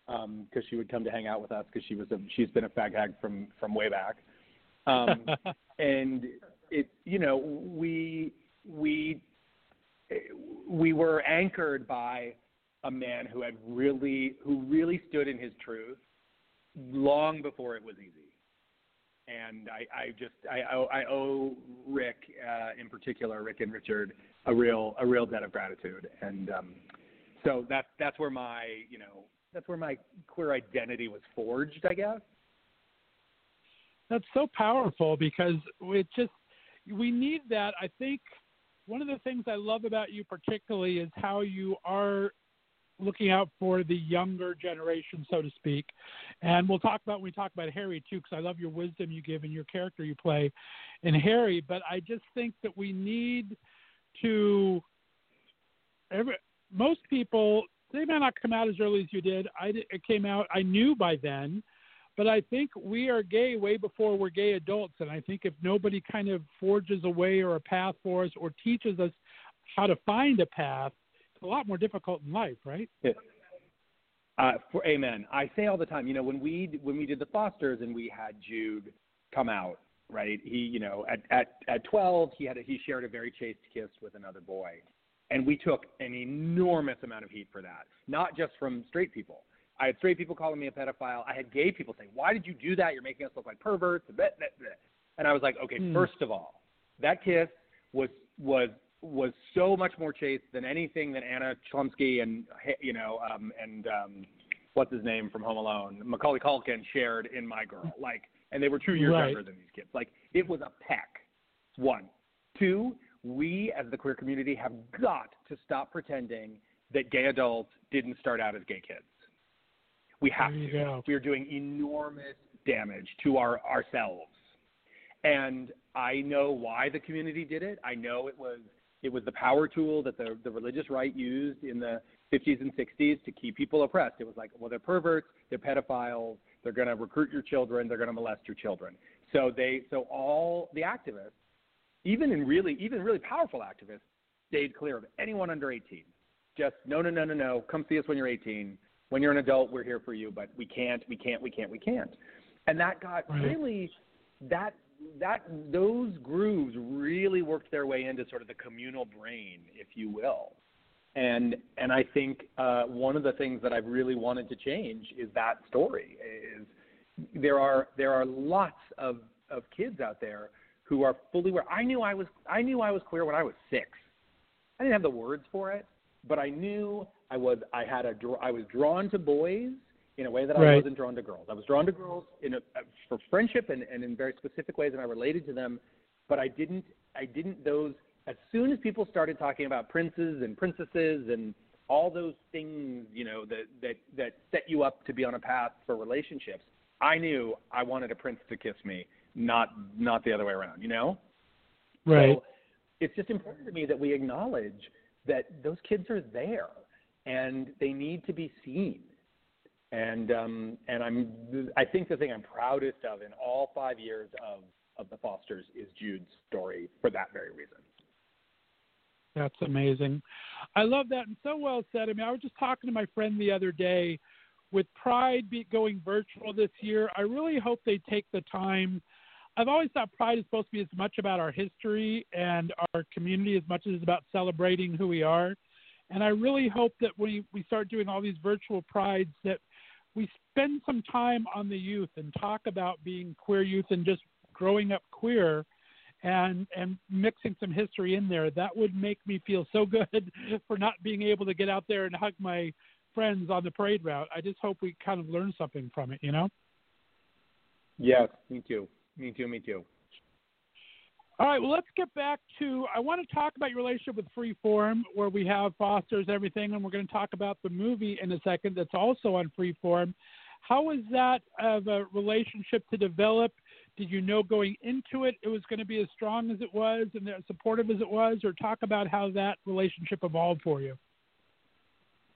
[SPEAKER 7] because she would come to hang out with us because she was a, she's been a fag hag from from way back. Um, [LAUGHS] and it you know we we we were anchored by a man who had really who really stood in his truth long before it was easy. And i i just i owe, I owe rick uh in particular rick and richard a real a real debt of gratitude. And um so that's that's where my you know that's where my queer identity was forged i guess.
[SPEAKER 2] That's so powerful because it just we need that. I think one of the things I love about you particularly is how you are looking out for the younger generation, so to speak. And we'll talk about when we talk about Harry too, because I love your wisdom you give and your character you play in Harry. But I just think that we need to. Every, most people they may not come out as early as you did. I it came out. I knew by then, but I think we are gay way before we're gay adults. And I think if nobody kind of forges a way or a path for us or teaches us how to find a path, it's a lot more difficult in life, right?
[SPEAKER 7] Yeah. Uh, for amen. I say all the time, you know, when we when we did the Fosters and we had Jude come out, right? He, you know, at at at 12, he had a, he shared a very chaste kiss with another boy, and we took an enormous amount of heat for that, not just from straight people. I had straight people calling me a pedophile. I had gay people saying, "Why did you do that? You're making us look like perverts." And I was like, "Okay,
[SPEAKER 2] Hmm.
[SPEAKER 7] first of all, that kiss was was was so much more chaste than anything that Anna Chlumsky and you know um, and um, what's his name from Home Alone, Macaulay Culkin shared in My Girl. [LAUGHS] Like, and they were two years
[SPEAKER 2] Right.
[SPEAKER 7] younger than these kids. Like, it was a peck. One, two. We as the queer community have got to stop pretending that gay adults didn't start out as gay kids. We have to. We are doing enormous damage to our ourselves. And I know why the community did it. I know it was it was the power tool that the the religious right used in the 50s and 60s to keep people oppressed. It was like, well, they're perverts, they're pedophiles, they're going to recruit your children, they're going to molest your children. So they so all the activists, even in really even really powerful activists, stayed clear of anyone under 18. Just no, no, no, no, no. Come see us when you're 18. When you're an adult, we're here for you, but we can't, we can't, we can't, we can't. And that got
[SPEAKER 2] Right.
[SPEAKER 7] really that that those grooves really worked their way into sort of the communal brain, if you will. And and I think uh, one of the things that I've really wanted to change is that story. Is there are there are lots of of kids out there who are fully aware. I knew I was I knew I was queer when I was six. I didn't have the words for it, but I knew I was I had a I was drawn to boys in a way that I wasn't drawn to girls. I was drawn to girls in a, uh, for friendship and, and in very specific ways, and I related to them. But I didn't I didn't those as soon as people started talking about princes and princesses and all those things you know that that that set you up to be on a path for relationships. I knew I wanted a prince to kiss me, not not the other way around. You know.
[SPEAKER 2] Right.
[SPEAKER 7] So it's just important to me that we acknowledge that those kids are there and they need to be seen. And um, and I'm I think the thing I'm proudest of in all five years of of the Fosters is Jude's story for that very reason.
[SPEAKER 2] That's amazing. I love that and so well said. I mean, I was just talking to my friend the other day with Pride going virtual this year. I really hope they take the time. I've always thought Pride is supposed to be as much about our history and our community as much as it's about celebrating who we are. And I really hope that when we start doing all these virtual prides that we spend some time on the youth and talk about being queer youth and just growing up queer and and mixing some history in there that would make me feel so good [LAUGHS] for not being able to get out there and hug my friends on the parade route i just hope we kind of learn something from it you know
[SPEAKER 7] Yes, me too. Me too. Me too.
[SPEAKER 2] All right well let's get back to i want to talk about your relationship with freeform where we have fosters everything and we're going to talk about the movie in a second that's also on freeform. How was that of a relationship to develop? Did you know going into it it was going to be as strong as it was and as supportive as it was? Or talk about how that relationship evolved for you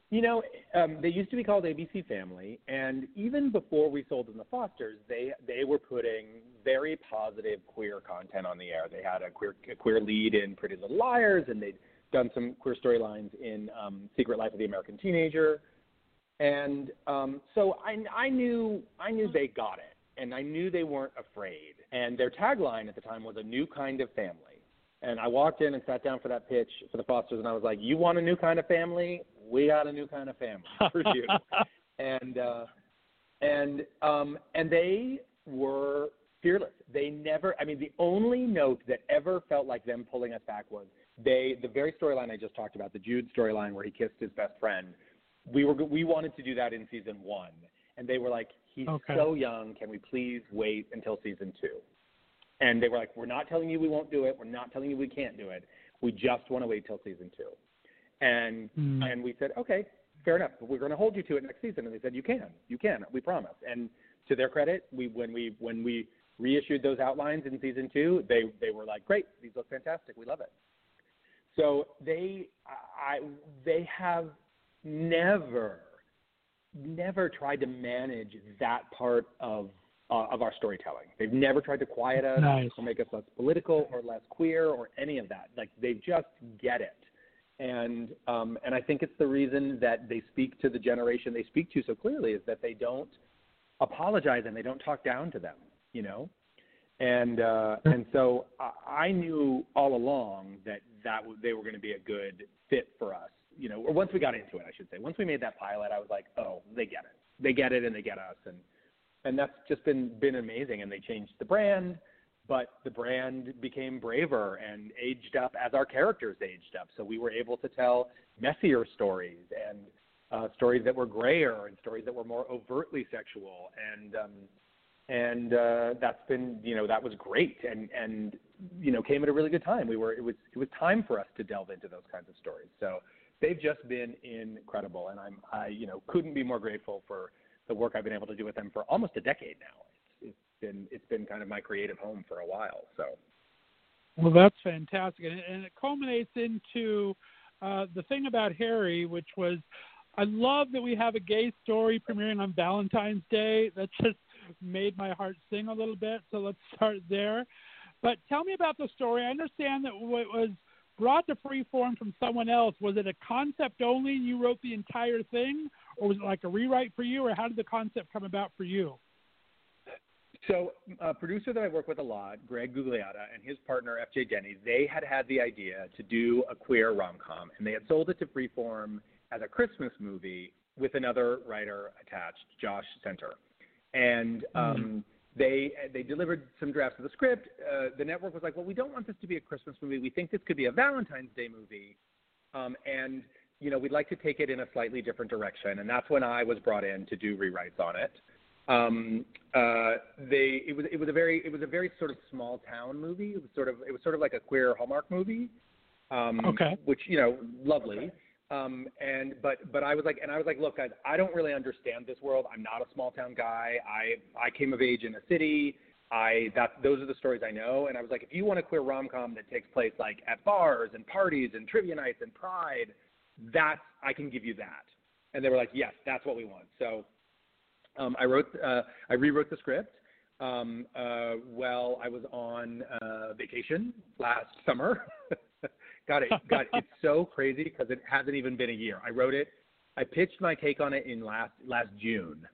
[SPEAKER 7] You know, um, they used to be called ABC Family, and even before we sold them the Fosters, they they were putting very positive queer content on the air. They had a queer a queer lead in Pretty Little Liars, and they'd done some queer storylines in um, Secret Life of the American Teenager, and um, so I I knew I knew they got it, and I knew they weren't afraid. And their tagline at the time was a new kind of family. And I walked in and sat down for that pitch for the Fosters, and I was like, "You want a new kind of family? We got a new kind of family [LAUGHS] for you." and uh, and um, and they were fearless. They never. I mean, the only note that ever felt like them pulling us back was they. The very storyline I just talked about, the Jude storyline where he kissed his best friend. We were we wanted to do that in season one, and they were like, "He's
[SPEAKER 2] Okay.
[SPEAKER 7] so young. Can we please wait until season two? And they were like, "We're not telling you we won't do it. We're not telling you we can't do it. We just want to wait till season two. And
[SPEAKER 2] Hmm.
[SPEAKER 7] and we said, "Okay, fair enough, but we're going to hold you to it next season. And they said, you can, you can, we promise. And to their credit, we when we when we reissued those outlines in season two, they they were like, great, these look fantastic, we love it. So they I they have never never tried to manage that part of uh, of our storytelling. They've never tried to quiet us
[SPEAKER 2] Nice.
[SPEAKER 7] or make us less political or less queer or any of that. Like they just get it. And um, and I think it's the reason that they speak to the generation they speak to so clearly is that they don't apologize and they don't talk down to them, you know. And uh, and so I, I knew all along that that w- they were going to be a good fit for us, you know. Or once we got into it, I should say. Once we made that pilot, I was like, oh, they get it, they get it, and they get us, and and that's just been been amazing. And they changed the brand, but the brand became braver and aged up as our characters aged up. So we were able to tell messier stories and uh, stories that were grayer and stories that were more overtly sexual. And um, and uh, that's been you know that was great and and you know came at a really good time. We were it was it was time for us to delve into those kinds of stories. So they've just been incredible, and I'm I you know couldn't be more grateful for the work I've been able to do with them for almost a decade now. Been it's been kind of my creative home for a while. So
[SPEAKER 2] Well, that's fantastic, and, and it culminates into uh, the thing about Harry, which was, I love that we have a gay story premiering on Valentine's Day. That just made my heart sing a little bit. So let's start there. But tell me about the story. I understand that what was brought to Freeform from someone else. Was it a concept only? You wrote the entire thing, or was it like a rewrite for you, or how did the concept come about for you?
[SPEAKER 7] So, a producer that I work with a lot, Greg Gugliotta, and his partner FJ Denny, they had had the idea to do a queer rom com, and they had sold it to Freeform as a Christmas movie with another writer attached, Josh Senter. And um, they they delivered some drafts of the script. Uh, the network was like, "Well, we don't want this to be a Christmas movie. We think this could be a Valentine's Day movie." Um, and you know, we'd like to take it in a slightly different direction, and that's when I was brought in to do rewrites on it um, uh, they it was it was a very it was a very sort of small town movie. It was sort of it was sort of like a queer Hallmark movie, um,
[SPEAKER 2] Okay.
[SPEAKER 7] which you know lovely. Um, and but but I was like and I was like, look, guys, I don't really understand this world. I'm not a small town guy. I I came of age in a city. I that those are the stories I know. And I was like, if you want a queer rom com that takes place like at bars and parties and trivia nights and pride, that's I can give you that. And they were like, yes, that's what we want. So um, I wrote, uh, I rewrote the script. Um, uh, while I was on uh, vacation last summer. [LAUGHS] got it, God, [LAUGHS] it's so crazy because it hasn't even been a year. I wrote it. I pitched my take on it in last last June.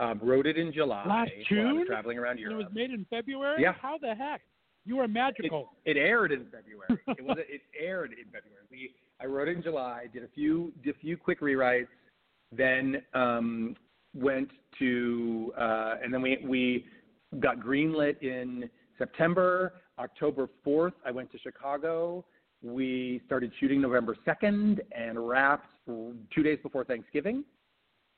[SPEAKER 7] Um, wrote it in July.
[SPEAKER 2] Last June?
[SPEAKER 7] traveling around
[SPEAKER 2] And it was made in February.
[SPEAKER 7] Yeah.
[SPEAKER 2] How the heck? You are magical.
[SPEAKER 7] It, it aired in February. [LAUGHS] it was it aired in February. We I wrote it in July, did a few did a few quick rewrites, then um, went to uh, and then we we got greenlit in September. October fourth, I went to Chicago. We started shooting November second and wrapped two days before Thanksgiving.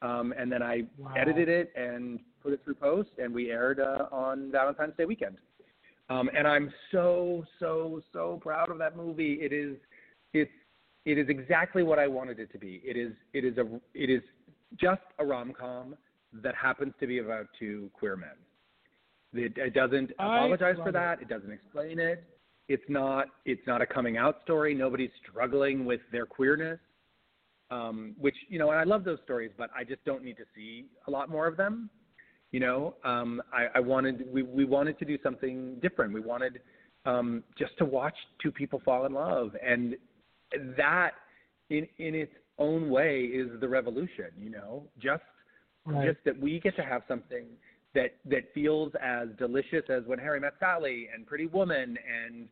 [SPEAKER 7] Um, and then I
[SPEAKER 2] Wow.
[SPEAKER 7] edited it and put it through post, and we aired uh, on Valentine's Day weekend. Um, and I'm so so so proud of that movie. It is it's it is exactly what I wanted it to be. It is it is a it is just a rom com that happens to be about two queer men. It, it doesn't apologize for
[SPEAKER 2] it.
[SPEAKER 7] that. It doesn't explain it. It's not it's not a coming out story. Nobody's struggling with their queerness. Um, which you know, and I love those stories, but I just don't need to see a lot more of them. You know, um, I, I wanted we we wanted to do something different. We wanted um, just to watch two people fall in love, and that in in its own way is the revolution. You know, just
[SPEAKER 2] Right.
[SPEAKER 7] just that we get to have something that that feels as delicious as when Harry met Sally and Pretty Woman and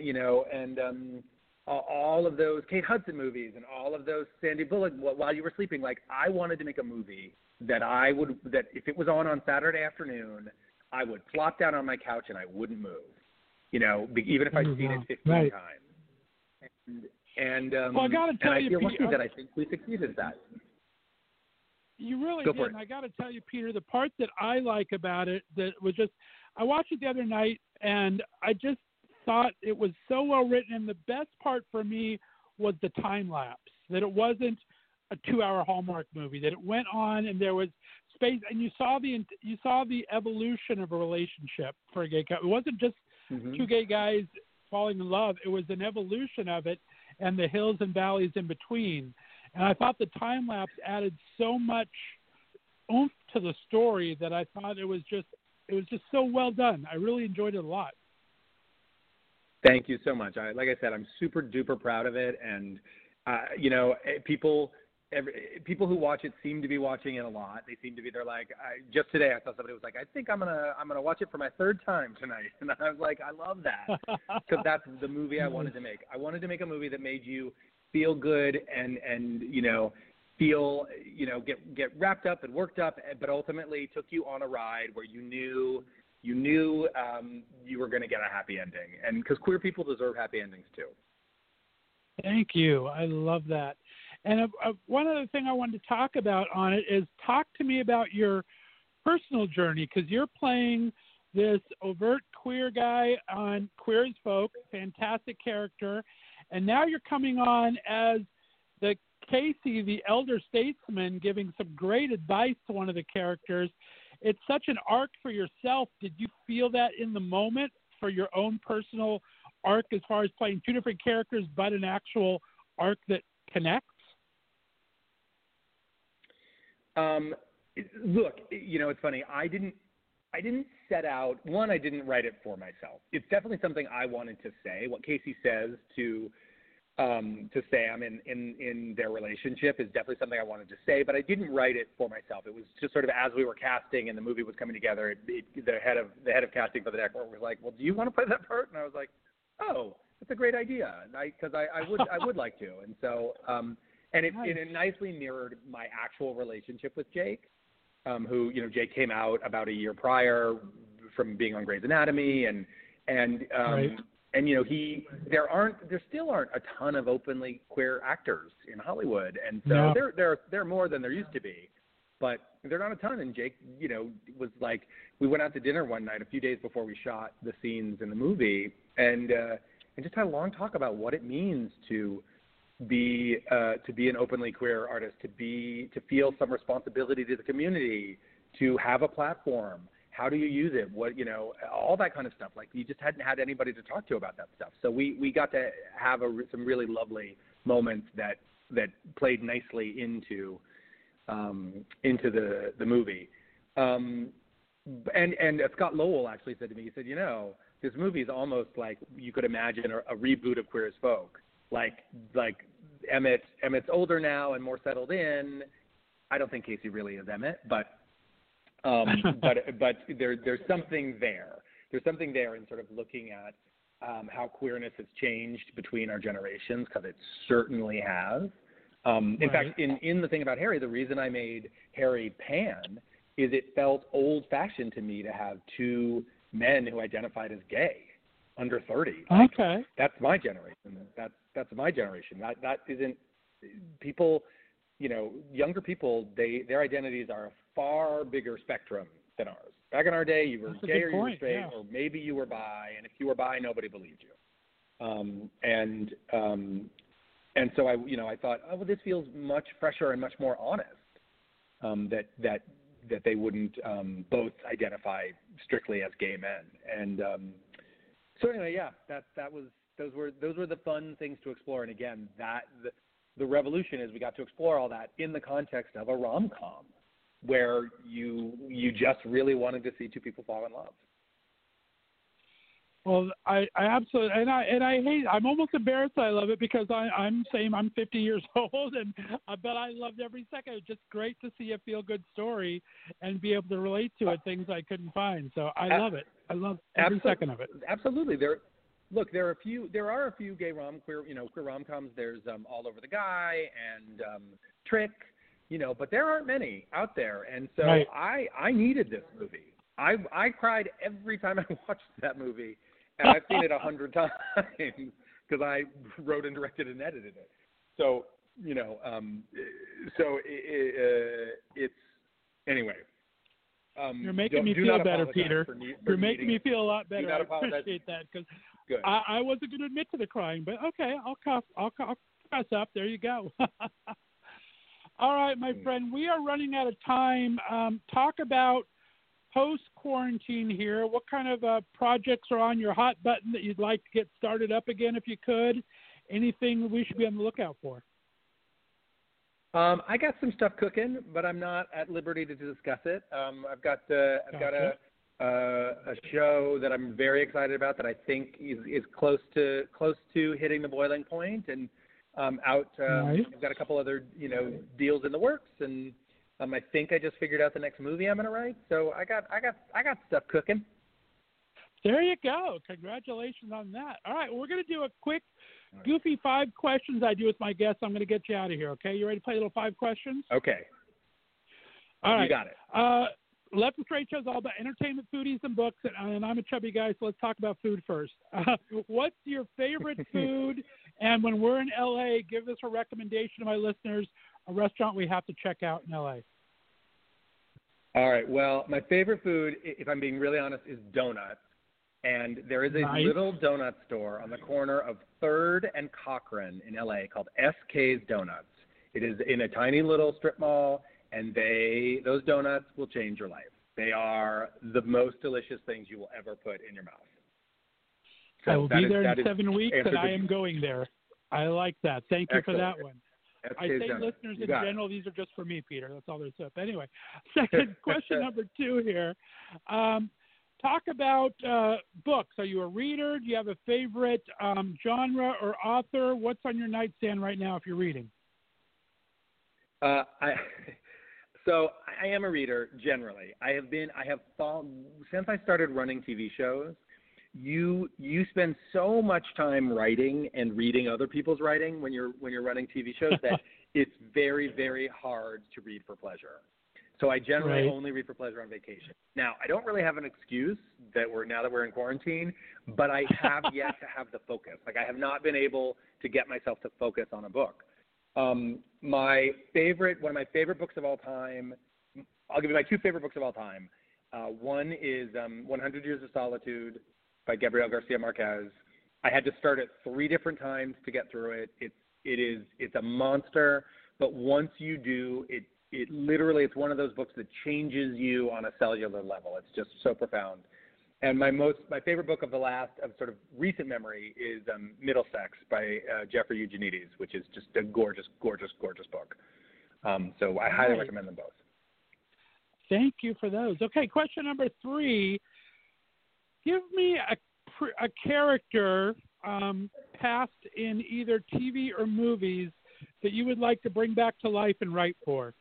[SPEAKER 7] you know and um all of those Kate Hudson movies and all of those Sandy Bullock while you were sleeping like I wanted to make a movie that I would that if it was on on Saturday afternoon I would plop down on my couch and I wouldn't move you know be, even if I'd
[SPEAKER 2] Oh,
[SPEAKER 7] seen it 15
[SPEAKER 2] Right.
[SPEAKER 7] times and and um
[SPEAKER 2] Well, I gotta tell
[SPEAKER 7] I
[SPEAKER 2] you,
[SPEAKER 7] feel
[SPEAKER 2] Pete,
[SPEAKER 7] that I think we succeeded at that
[SPEAKER 2] You really
[SPEAKER 7] Go
[SPEAKER 2] did. And. I got to tell you, Peter, the part that I like about it that was just, I watched it the other night and I just thought it was so well written. And the best part for me was the time lapse, that it wasn't a two-hour Hallmark movie. That it went on and there was space, and you saw the you saw the evolution of a relationship for a gay couple. It wasn't just
[SPEAKER 7] Mhm.
[SPEAKER 2] two gay guys falling in love. It was an evolution of it and the hills and valleys in between. And I thought the time lapse added so much oomph to the story that I thought it was just it was just so well done. I really enjoyed it a lot.
[SPEAKER 7] Thank you so much. I, like I said, I'm super duper proud of it, and uh, you know, eh, people. Every, people who watch it seem to be watching it a lot. They seem to be. They're like, I, just today I saw somebody was like, I think I'm gonna I'm gonna watch it for my third time tonight, [LAUGHS] and I was like, I love that [LAUGHS] because that's the movie I wanted to make. I wanted to make a movie that made you feel good and and you know feel you know get get wrapped up and worked up, eh, but ultimately took you on a ride where you knew you knew um, you were going to get a happy ending, and because queer people deserve happy endings too.
[SPEAKER 2] Thank you. I love that. And uh, uh, one other thing I wanted to talk about on it is talk to me about your personal journey because you're playing this overt queer guy on Queer as Folk, fantastic character, and now you're coming on as the Casey, the elder statesman, giving some great advice to one of the characters. It's such an arc for yourself. Did you feel that in the moment for your own personal arc as far as playing two different characters, but an actual arc that connects?
[SPEAKER 7] Um, look, you know, it's funny. I didn't. I didn't set out. One, I didn't write it for myself. It's definitely something I wanted to say. What Casey says to um, to Sam in, in in their relationship is definitely something I wanted to say. But I didn't write it for myself. It was just sort of as we were casting and the movie was coming together. It, it, the head of the head of casting for the network was like, "Well, do you want to play that part?" And I was like, "Oh, that's a great idea." Because I, I, I would I would like to. And so um, and it,
[SPEAKER 2] Nice.
[SPEAKER 7] it nicely mirrored my actual relationship with Jake um, who you know Jake came out about a year prior from being on Grey's Anatomy, and and um,
[SPEAKER 2] Right.
[SPEAKER 7] and you know he there aren't there still aren't a ton of openly queer actors in Hollywood, and so
[SPEAKER 2] No.
[SPEAKER 7] there there there are more than there used to be, but they're not a ton. And Jake, you know, was like we went out to dinner one night a few days before we shot the scenes in the movie, and uh, and just had a long talk about what it means to be uh, to be an openly queer artist, to be to feel some responsibility to the community, to have a platform. How do you use it? What you know, all that kind of stuff. Like you just hadn't had anybody to talk to about that stuff. So we we got to have a, some really lovely moments that that played nicely into um, into the the movie. Um, and and uh, Scott Lowell actually said to me, he said, you know, this movie is almost like you could imagine a, a reboot of Queer as Folk. Like like Emmett Emmett's older now and more settled in. I don't think Casey really is Emmett, but um, [LAUGHS] but but there there's something there. There's something there in sort of looking at um, how queerness has changed between our generations because it certainly has. Um, in
[SPEAKER 2] Right.
[SPEAKER 7] fact, in in the thing about Harry, the reason I made Harry Pan is it felt old fashioned to me to have two men who identified as gay under 30.
[SPEAKER 2] Okay.
[SPEAKER 7] That's my generation. That's that's my generation. That that isn't people, you know, younger people. They their identities are a far bigger spectrum than ours. Back in our day, you were
[SPEAKER 2] That's
[SPEAKER 7] gay or you were straight,
[SPEAKER 2] yeah.
[SPEAKER 7] or maybe you were bi, and if you were bi, nobody believed you. Um, and um, and so I, you know, I thought, oh, well, this feels much fresher and much more honest. Um, that that that they wouldn't um, both identify strictly as gay men. And um, so anyway, yeah, that that was those were those were the fun things to explore. And again, that the, the revolution is we got to explore all that in the context of a rom com, where you you just really wanted to see two people fall in love.
[SPEAKER 2] Well, I, I absolutely and I and I hate. I'm almost embarrassed. I love it because I, I'm same. I'm 50 years [LAUGHS] old, and I bet I loved every second. It's just great to see a feel good story and be able to relate to it. Things I couldn't find. So I love it. I love every
[SPEAKER 7] Absol-
[SPEAKER 2] second of it.
[SPEAKER 7] Absolutely. There look, there are a few there are a few gay rom queer you know, queer rom coms. There's um All Over the Guy and um Trick, you know, but there aren't many out there. And so
[SPEAKER 2] Right.
[SPEAKER 7] I I needed this movie. I I cried every time [LAUGHS] I watched that movie and I've seen it a hundred [LAUGHS] times because I wrote and directed and edited it. So, you know, um so i i uh, it's anyway. Um,
[SPEAKER 2] You're making me feel better, Peter.
[SPEAKER 7] for ne- for
[SPEAKER 2] You're making me feel a lot better. I appreciate that because I, I wasn't going to admit to the crying, but okay, I'll cuff, I'll, I'll fess up. There you go. [LAUGHS] All right, my
[SPEAKER 7] Hmm.
[SPEAKER 2] friend, we are running out of time. Um, talk about post quarantine here. What kind of uh, projects are on your hot button that you'd like to get started up again if you could? Anything we should be on the lookout for?
[SPEAKER 7] Um, I got some stuff cooking, but I'm not at liberty to discuss it. Um, I've got uh, I've got a uh, a show that I'm very excited about that I think is, is close to close to hitting the boiling point, and um, out. Um,
[SPEAKER 2] Nice.
[SPEAKER 7] I've got a couple other you know deals in the works, and um, I think I just figured out the next movie I'm going to write. So I got I got I got stuff cooking.
[SPEAKER 2] There you go. Congratulations on that. All right, we're going to do a quick, goofy five questions I do with my guests. I'm going to get you out of here. Okay, you ready to play a little five questions?
[SPEAKER 7] Okay,
[SPEAKER 2] All right.
[SPEAKER 7] you got it.
[SPEAKER 2] Uh, Left and Straight Show is all about entertainment, foodies, and books, and, and I'm a chubby guy, so let's talk about food first. [LAUGHS] Uh, what's your favorite [LAUGHS] food? and when we're in LA, give us a recommendation to my listeners, a restaurant we have to check out in LA.
[SPEAKER 7] All right. Well, my favorite food, if I'm being really honest, is donuts. And there is a
[SPEAKER 2] Nice.
[SPEAKER 7] little donut store on the corner of Third and Cochran in LA called SK's Donuts. It is in a tiny little strip mall, and they those donuts will change your life. They are the most delicious things you will ever put in your mouth. So
[SPEAKER 2] I will be
[SPEAKER 7] is-
[SPEAKER 2] there in seven weeks, and I am going there. I like that. Thank you for that
[SPEAKER 7] Excellent.
[SPEAKER 2] one. I say
[SPEAKER 7] Donuts.
[SPEAKER 2] listeners in
[SPEAKER 7] got it.
[SPEAKER 2] general, these are just for me, Peter. That's all there's to it. Anyway, [LAUGHS] second question number two here. Um, talk about uh, books. Are you a reader? Do you have a favorite um, genre or author? What's on your nightstand right now if you're reading?
[SPEAKER 7] Uh, I, [LAUGHS] so I am a reader generally. I have been. I have fall, since I started running TV shows. You you spend so much time writing and reading other people's writing when you're when you're running TV shows that [LAUGHS] it's very very hard to read for pleasure. So I generally
[SPEAKER 2] Right.
[SPEAKER 7] only read for pleasure on vacation. Now I don't really have an excuse that we're now that we're in quarantine, but I have [LAUGHS] yet to have the focus. Like I have not been able to get myself to focus on a book. Um, my favorite, one of my favorite books of all time. I'll give you my two favorite books of all time. Uh, one is um, 100 Years of Solitude by Gabriel Garcia Marquez. I had to start it three different times to get through it. It's it is it's a monster, but once you do, it it literally it's one of those books that changes you on a cellular level. It's just so profound. And my most my favorite book of the last of sort of recent memory is um, Middlesex by uh, Jeffrey Eugenides, which is just a gorgeous, gorgeous, gorgeous book. Um, so I highly
[SPEAKER 2] Nice.
[SPEAKER 7] recommend them both.
[SPEAKER 2] Thank you for those. Okay, question number three. Give me a, a character um, past in either TV or movies that you would like to bring back to life and write for.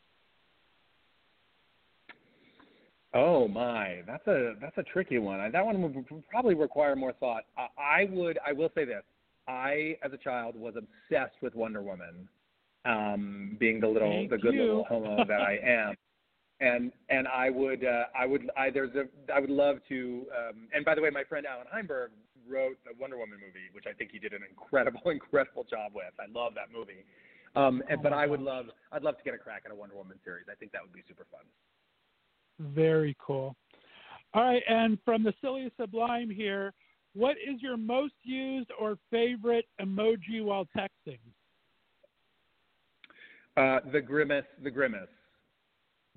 [SPEAKER 7] Oh my, that's a that's a tricky one. I- That one would probably require more thought. I, I would. I will say this. I, as a child, was obsessed with Wonder Woman, um, being the little,
[SPEAKER 2] Thank
[SPEAKER 7] the good
[SPEAKER 2] you.
[SPEAKER 7] little homo that I [LAUGHS] am. And and I would uh, I would I there's a I would love to. Um, and by the way, my friend Allan Heinberg wrote the Wonder Woman movie, which I think he did an incredible [LAUGHS] incredible job with. I love that movie. Um, and,
[SPEAKER 2] Oh
[SPEAKER 7] but I would love I'd love to get a crack at a Wonder Woman series. I think that would be super fun.
[SPEAKER 2] Very cool. All right, and from the silly sublime here, what is your most used or favorite emoji while texting?
[SPEAKER 7] Uh, the grimace, the grimace,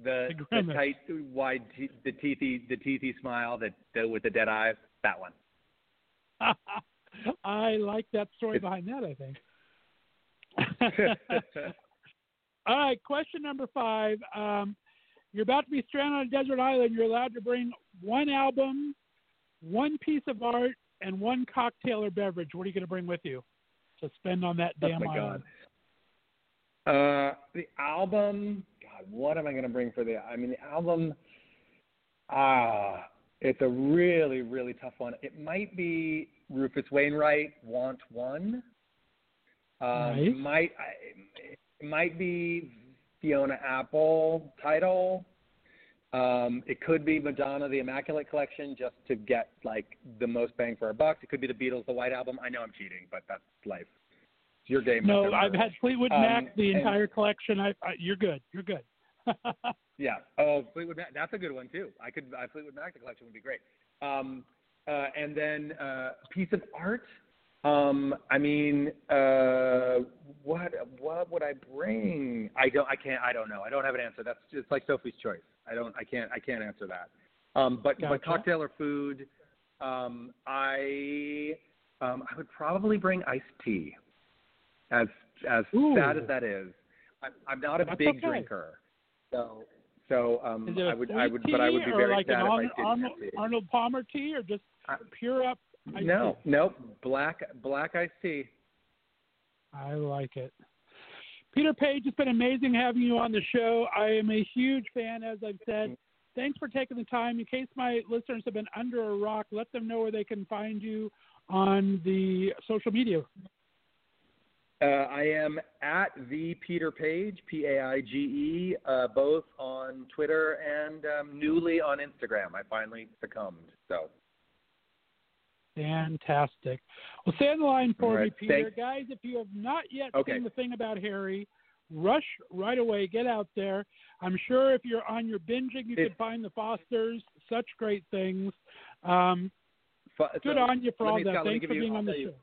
[SPEAKER 7] the,
[SPEAKER 2] The grimace.
[SPEAKER 7] tight, wide, te- the teethy, the teethy smile that, that with the dead eyes. That one. [LAUGHS]
[SPEAKER 2] I like that story behind that, I think. [LAUGHS] [LAUGHS] All right, question number five. Um, you're about to be stranded on a desert island. You're allowed to bring one album, one piece of art, and one cocktail or beverage. What are you going to bring with you to spend on that
[SPEAKER 7] oh
[SPEAKER 2] damn
[SPEAKER 7] my
[SPEAKER 2] island?
[SPEAKER 7] god. Uh, the album. God, what am I going to bring for the? I mean, the album. Ah, it's a really, really tough one. It might be Rufus Wainwright, Want One. Um,
[SPEAKER 2] Nice.
[SPEAKER 7] Might. I, it might be Fiona Apple title. Um, it could be Madonna, the Immaculate Collection, just to get like the most bang for our bucks. It could be the Beatles, the White Album. I know I'm cheating, but that's life. It's your game.
[SPEAKER 2] No, I've had Fleetwood
[SPEAKER 7] Um,
[SPEAKER 2] Mac, the
[SPEAKER 7] and-
[SPEAKER 2] entire collection. I, I, you're good. You're good. [LAUGHS]
[SPEAKER 7] Yeah. Oh, Fleetwood Mac. That's a good one too. I could. I, Fleetwood Mac the collection would be great. Um, uh, and then uh, piece of art. Um, I mean, uh, what what would I bring? I don't. I can't. I don't know. I don't have an answer. That's just like Sophie's choice. I don't. I can't. I can't answer that. Um, but
[SPEAKER 2] Gotcha.
[SPEAKER 7] but cocktail or food, um, I um, I would probably bring iced tea. As as
[SPEAKER 2] Ooh.
[SPEAKER 7] sad as that is, I'm, I'm not a
[SPEAKER 2] That's
[SPEAKER 7] big
[SPEAKER 2] okay.
[SPEAKER 7] drinker. So so um,
[SPEAKER 2] Is it a
[SPEAKER 7] I would I would but I would be very
[SPEAKER 2] like
[SPEAKER 7] sad
[SPEAKER 2] an
[SPEAKER 7] if I
[SPEAKER 2] Arnold,
[SPEAKER 7] didn't
[SPEAKER 2] Arnold. Arnold Palmer tea or just
[SPEAKER 7] I-
[SPEAKER 2] pure up?
[SPEAKER 7] No,
[SPEAKER 2] tea?
[SPEAKER 7] no, black black I see.
[SPEAKER 2] I like it. Peter Paige, it's been amazing having you on the show. I am a huge fan, as I've said. Thanks for taking the time. In case my listeners have been under a rock, let them know where they can find you on the social media.
[SPEAKER 7] Uh, I am at the Peter Paige, P A I G E, uh, both on Twitter and um, newly on Instagram. I finally succumbed. So
[SPEAKER 2] Fantastic. Well, stay on the line for
[SPEAKER 7] All
[SPEAKER 2] me. Peter.
[SPEAKER 7] Thank-
[SPEAKER 2] Guys, if you have not yet
[SPEAKER 7] Okay.
[SPEAKER 2] seen the thing about Harry, rush right away. Get out there. I'm sure if you're on your binging, you
[SPEAKER 7] It-
[SPEAKER 2] can find the Fosters. Such great things. Um, good on you for all
[SPEAKER 7] me,
[SPEAKER 2] that.
[SPEAKER 7] Scott,
[SPEAKER 2] Thanks for
[SPEAKER 7] you-
[SPEAKER 2] being on the
[SPEAKER 7] you-
[SPEAKER 2] show.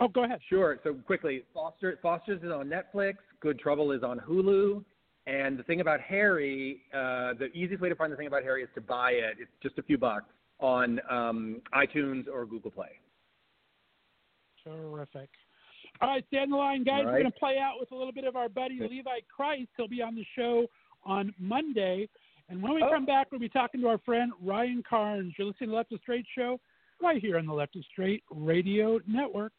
[SPEAKER 2] Oh, go ahead.
[SPEAKER 7] Sure. So quickly, Foster Foster's is on Netflix. Good Trouble is on Hulu. And the thing about Harry, uh, the easiest way to find the thing about Harry is to buy it. It's just a few bucks on um, iTunes or Google Play.
[SPEAKER 2] Terrific. All right, stay on the line, guys.
[SPEAKER 7] All
[SPEAKER 2] We're going to play out with a little bit of our buddy Levi Kreis. He'll be on the show on Monday. And when we
[SPEAKER 7] Oh.
[SPEAKER 2] come back, we'll be talking to our friend Ryan Carnes. You're listening to Left of Straight Show right here on the Left of Straight Radio Network.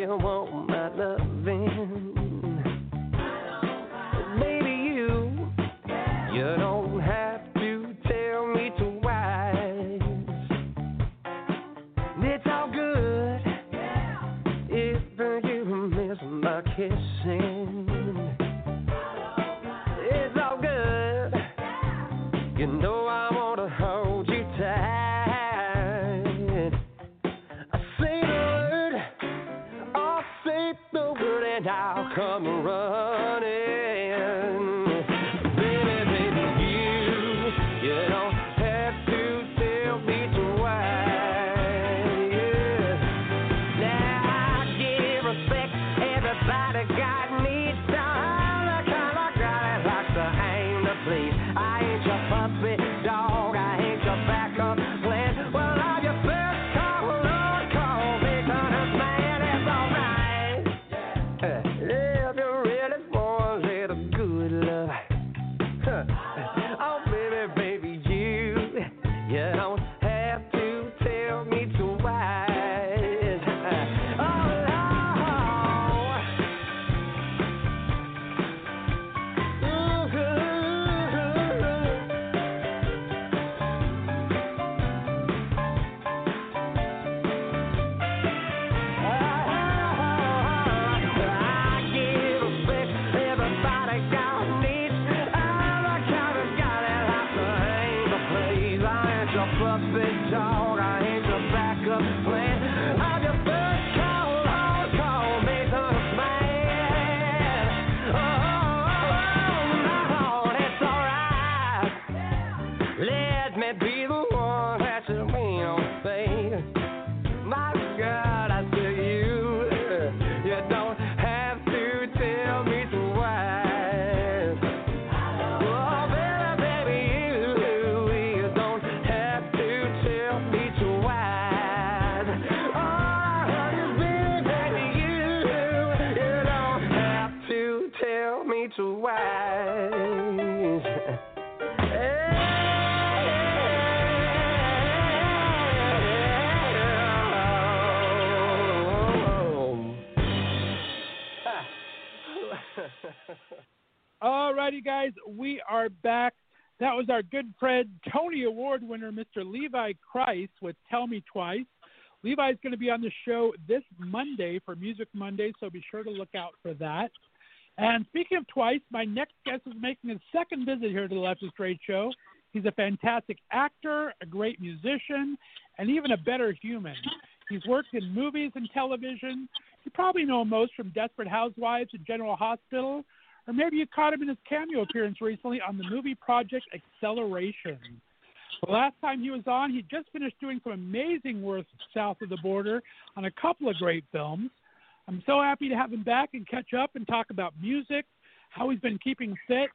[SPEAKER 8] You want
[SPEAKER 2] our good friend, Tony Award winner, Mr. Levi Kreis, with Tell Me Twice. Levi's going to be on the show this Monday for Music Monday, so be sure to look out for that. And speaking of twice, my next guest is making his second visit here to the Left is Show. He's a fantastic actor, a great musician, and even a better human. He's worked in movies and television. You probably know him most from Desperate Housewives and General Hospital, or maybe you caught him in his cameo appearance recently on the movie Project Acceleration. The last time he was on, he just finished doing some amazing work south of the border on a couple of great films. I'm so happy to have him back and catch up and talk about music, how he's been keeping fit,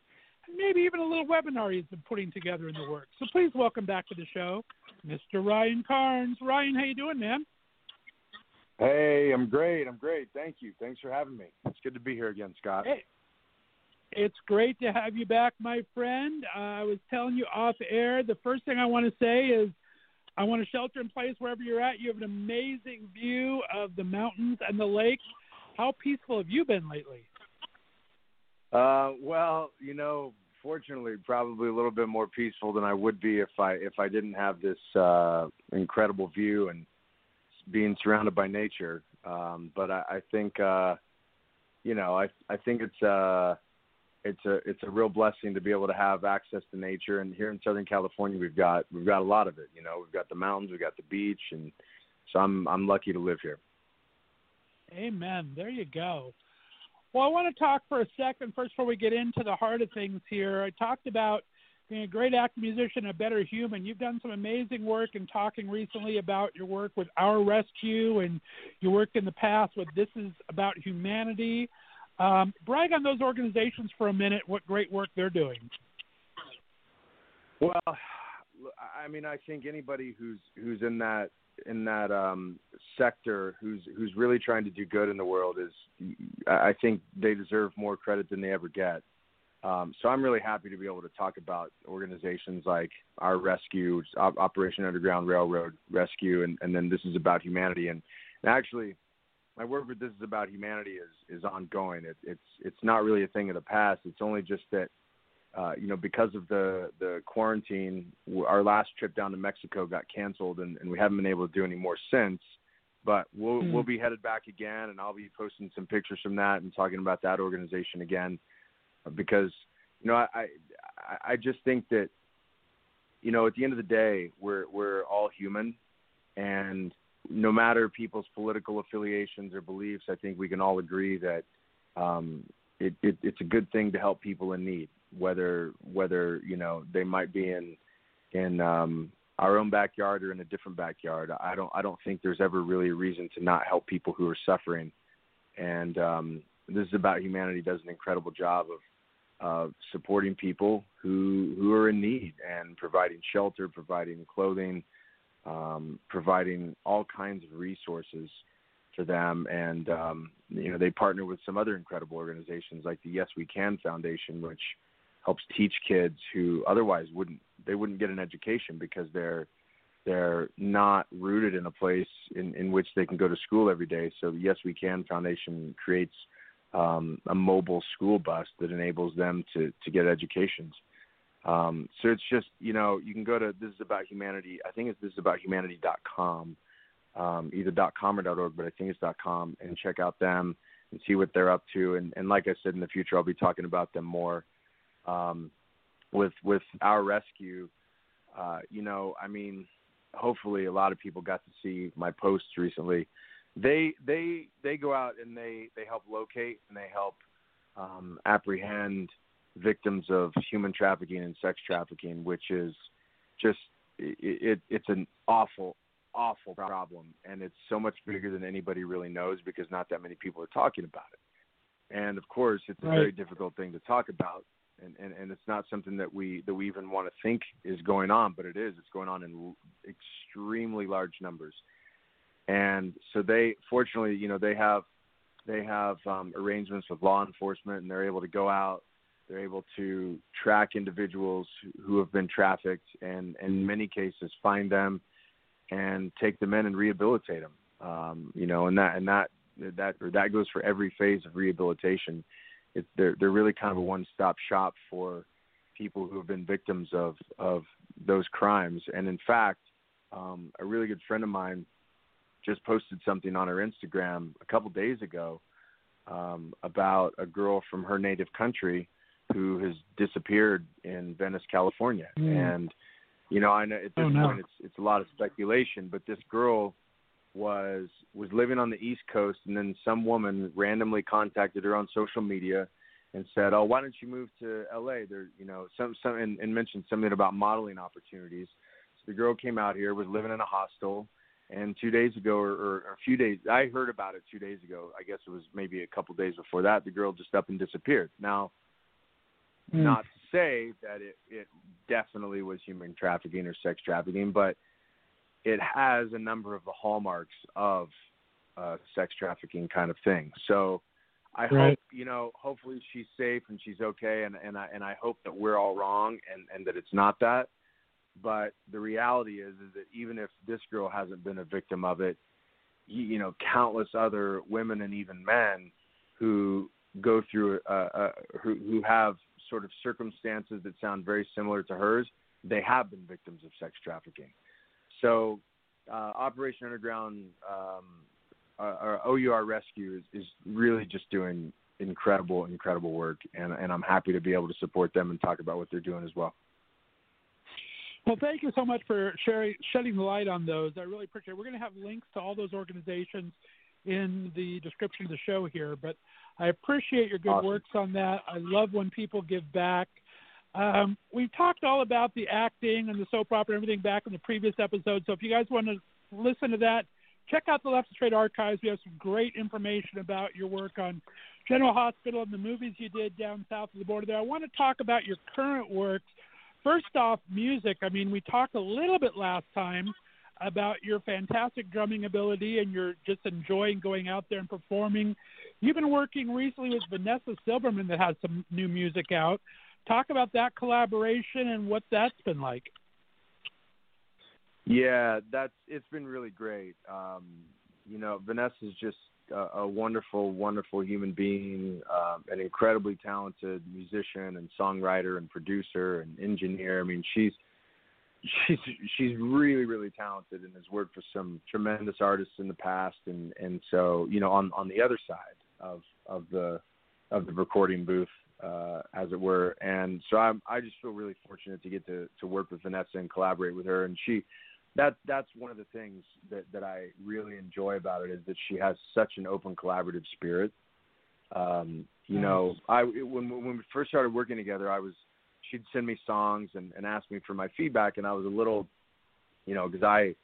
[SPEAKER 2] and maybe even a little webinar he's been putting together in the works. So please welcome back to the show, Mr. Ryan Carnes. Ryan, how you doing, man?
[SPEAKER 9] Hey, I'm great. I'm great. Thank you. Thanks for having me. It's good to be here again, Scott.
[SPEAKER 2] Hey, it's great to have you back, my friend. Uh, I was telling you off air. The first thing I want to say is I want to shelter in place wherever you're at. You have an amazing view of the mountains and the lake. How peaceful have you been lately?
[SPEAKER 9] Uh, well, you know, fortunately, probably a little bit more peaceful than I would be if I if I didn't have this uh, incredible view and being surrounded by nature. Um, but I, I think, uh, you know, I I think it's uh, it's a it's a real blessing to be able to have access to nature. And here in Southern California, we've got we've got a lot of it. You know, we've got the mountains, we've got the beach, and so I'm I'm lucky to live here.
[SPEAKER 2] Amen. There you go. Well, I want to talk for a second first before we get into the heart of things here. I talked about being a great actor, musician, a better human. You've done some amazing work in talking recently about your work with Our Rescue and your work in the past with This Is About Humanity. Um, brag on those organizations for a minute. What great work they're doing.
[SPEAKER 9] Well, I mean, I think anybody who's who's in that in that um, sector who's who's really trying to do good in the world is, I think they deserve more credit than they ever get. Um, so I'm really happy to be able to talk about organizations like our rescue, Operation Underground Railroad Rescue, and, and then this is about humanity. And, and actually, my work with this is about humanity is is ongoing. It, it's it's not really a thing of the past. It's only just that uh, you know because of the the quarantine, our last trip down to Mexico got canceled, and, and we haven't been able to do any more since. But we'll mm. we'll be headed back again, and I'll be posting some pictures from that and talking about that organization again, because you know I I, I just think that you know at the end of the day we're we're all human, and no matter people's political affiliations or beliefs, I think we can all agree that um, it, it, it's a good thing to help people in need, whether whether you know they might be in in um, our own backyard or in a different backyard. I don't I don't think there's ever really a reason to not help people who are suffering. And um, this is about humanity does an incredible job of uh, supporting people who who are in need and providing shelter, providing clothing, um, providing all kinds of resources to them. And um, you know, they partner with some other incredible organizations like the Yes We Can Foundation, which helps teach kids who otherwise wouldn't they wouldn't get an education because they're they're not rooted in a place in, in which they can go to school every day. So the Yes We Can Foundation creates um, a mobile school bus that enables them to, to get educations. Um, so it's just you know you can go to this is about humanity. I think it's this is about humanity.com, um, either .com or .org, but I think it's .com, and check out them and see what they're up to. And, and like I said in the future, I'll be talking about them more. Um, with with our rescue, uh, you know, I mean, hopefully a lot of people got to see my posts recently. They they they go out and they they help locate and they help um, apprehend victims of human trafficking and sex trafficking, which is just it, it, it's an awful, awful problem, and it's so much bigger than anybody really knows because not that many people are talking about it. And of course, it's a right. very difficult thing to talk about, and, and and it's not something that we that we even want to think is going on, but it is. It's going on in extremely large numbers, and so they, fortunately, you know, they have they have um, arrangements with law enforcement, and they're able to go out they're able to track individuals who have been trafficked and, in many cases, find them and take them in and rehabilitate them. Um, you know, and that and that that or that goes for every phase of rehabilitation. it, they're they're really kind of a one-stop shop for people who have been victims of of those crimes. And in fact, um, a really good friend of mine just posted something on her Instagram a couple days ago um, about a girl from her native country who has disappeared in Venice, California.
[SPEAKER 2] Mm.
[SPEAKER 9] And you know, I know at this
[SPEAKER 2] Oh, no.
[SPEAKER 9] point it's it's a lot of speculation, but this girl was was living on the East Coast, and then some woman randomly contacted her on social media and said, "Oh, why don't you move to L.A.? There, you know, some some and, and mentioned something about modeling opportunities." So the girl came out here, was living in a hostel, and two days ago, or, or, or a few days, I heard about it two days ago. I guess it was maybe a couple days before that. The girl just up and disappeared. Now,
[SPEAKER 2] Mm.
[SPEAKER 9] not to say that it it definitely was human trafficking or sex trafficking, but it has a number of the hallmarks of uh, sex trafficking kind of thing. So I
[SPEAKER 2] Right.
[SPEAKER 9] hope you know, hopefully she's safe and she's okay, and and I and I hope that we're all wrong and and that it's not that. But the reality is is that even if this girl hasn't been a victim of it, you, you know, countless other women and even men who go through uh, uh, who who have sort of circumstances that sound very similar to hers, they have been victims of sex trafficking. So, uh, Operation Underground, um, uh, or OUR Rescue, is, is really just doing incredible, incredible work, and, and I'm happy to be able to support them and talk about what they're doing as well.
[SPEAKER 2] Well, thank you so much for sharing, shedding the light on those. I really appreciate it. We're going to have links to all those organizations in the description of the show here, but I appreciate your good
[SPEAKER 9] Awesome.
[SPEAKER 2] works on that. I love when people give back. Um, we talked all about the acting and the soap opera and everything back in the previous episode. So if you guys want to listen to that, check out the Left and Straight archives. We have some great information about your work on General Hospital and the movies you did down south of the border there. I want to talk about your current works. First off, music. I mean, we talked a little bit last time about your fantastic drumming ability and you're just enjoying going out there and performing. You've been working recently with Vanessa Silberman that has some new music out. Talk about that collaboration and what that's been like.
[SPEAKER 9] Yeah, that's it's been really great. Um, you know, Vanessa's just a, a wonderful, wonderful human being, um, an incredibly talented musician and songwriter and producer and engineer. I mean, she's she's she's really, really talented and has worked for some tremendous artists in the past. And and so you know, on on the other side of of the of the recording booth, uh, as it were. And so I'm, I just feel really fortunate to get to, to work with Vanessa and collaborate with her. And she, that, that's one of the things that, that I really enjoy about it is that she has such an open collaborative spirit. Um, you know, I, when, when we first started working together, I was, she'd send me songs and, and ask me for my feedback. And I was a little, you know, cause I,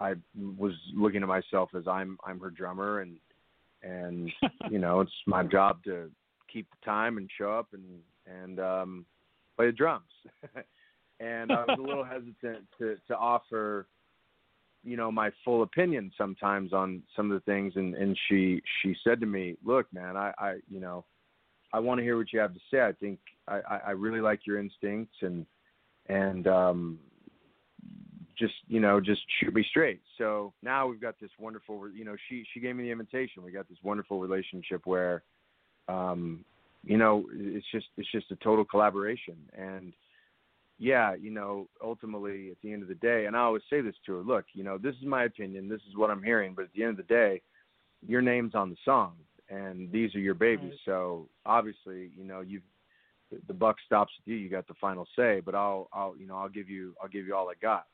[SPEAKER 9] I was looking at myself as I'm, I'm her drummer and, and [LAUGHS] you know it's my job to keep the time and show up and and um play the drums [LAUGHS] and i was a little [LAUGHS] hesitant to to offer you know my full opinion sometimes on some of the things and and she she said to me look man i i you know i want to hear what you have to say i think i i I really like your instincts and and um just you know just shoot me straight. So now we've got this wonderful you know she she gave me the invitation. We got this wonderful relationship where um you know it's just it's just a total collaboration. And yeah you know ultimately at the end of the day and i always say this to her look you know this is my opinion. This is what i'm hearing. But at the end of the day your name's on the song and these are your babies.
[SPEAKER 2] Right.
[SPEAKER 9] so obviously you know you've the- the buck stops with you you got the final say but i'll i'll you know i'll give you i'll give you all i got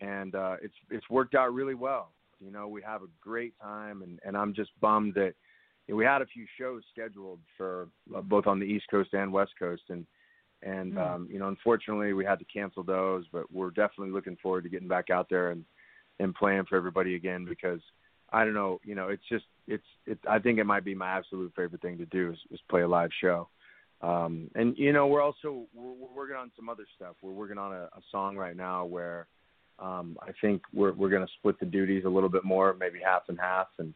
[SPEAKER 9] and uh, it's it's worked out really well. You know, we have a great time, and and I'm just bummed that you know, we had a few shows scheduled for uh, both on the East Coast and West Coast, and and
[SPEAKER 2] Mm.
[SPEAKER 9] um, you know, unfortunately, we had to cancel those. But we're definitely looking forward to getting back out there and and playing for everybody again because I don't know, you know, it's just it's it's I think it might be my absolute favorite thing to do is, is play a live show. Um, and you know, we're also we're, we're working on some other stuff. We're working on a, a song right now where um, I think we're we're going to split the duties a little bit more, maybe half and half, and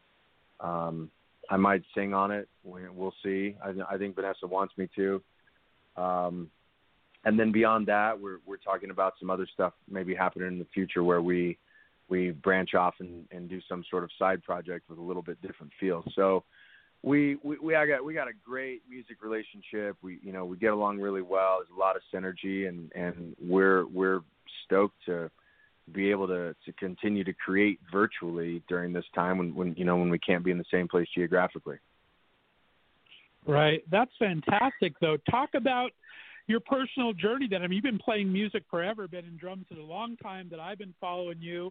[SPEAKER 9] um, I might sing on it. We, we'll see. I, I think Vanessa wants me to. Um, and then beyond that, we're we're talking about some other stuff maybe happening in the future where we we branch off and, and do some sort of side project with a little bit different feel. So we we we got we got a great music relationship. We you know we get along really well. There's a lot of synergy, and and we're we're stoked to be able to to continue to create virtually during this time when when you know when we can't be in the same place geographically.
[SPEAKER 2] Right. That's fantastic, though. Talk about your personal journey. Then I mean, you've been playing music forever, been in drums for a long time. That I've been following you,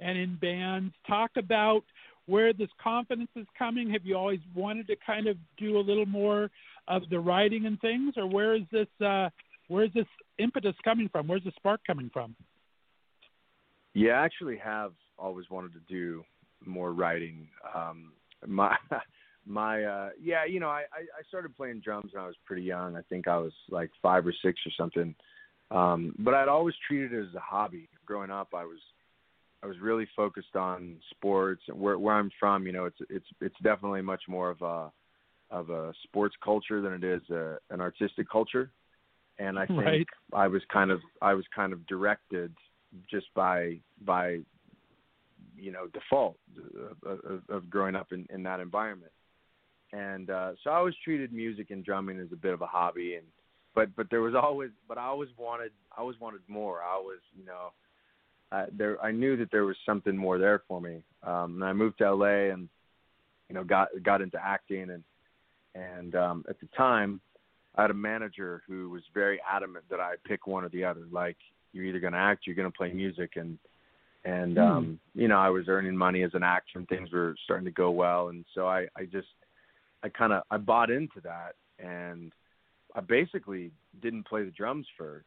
[SPEAKER 2] and in bands. Talk about where this confidence is coming. Have you always wanted to kind of do a little more of the writing and things, or where is this? Uh, where is this impetus coming from? Where's the spark coming from?
[SPEAKER 9] Yeah, I actually have always wanted to do more writing. Um, my [LAUGHS] my uh yeah you know I i started playing drums when i was pretty young. I think i was like five or six or something. Um but i'd always treated it as a hobby. Growing up i was i was really focused on sports where where i'm from you know it's it's it's definitely much more of a of a sports culture than it is a, an artistic culture. And i think
[SPEAKER 2] right.
[SPEAKER 9] i was kind of i was kind of directed just by by you know default of, of, of growing up in, in that environment and uh, so I always treated music and drumming as a bit of a hobby, and but but there was always but I always wanted I always wanted more. I always you know uh, there I knew that there was something more there for me, um, and I moved to LA and you know got got into acting and and um, at the time I had a manager who was very adamant that I pick one or the other. Like you're either going to act, you're going to play music, and and um, you know I was earning money as an actor and things were starting to go well, and so I I just I kind of I bought into that, and I basically didn't play the drums for,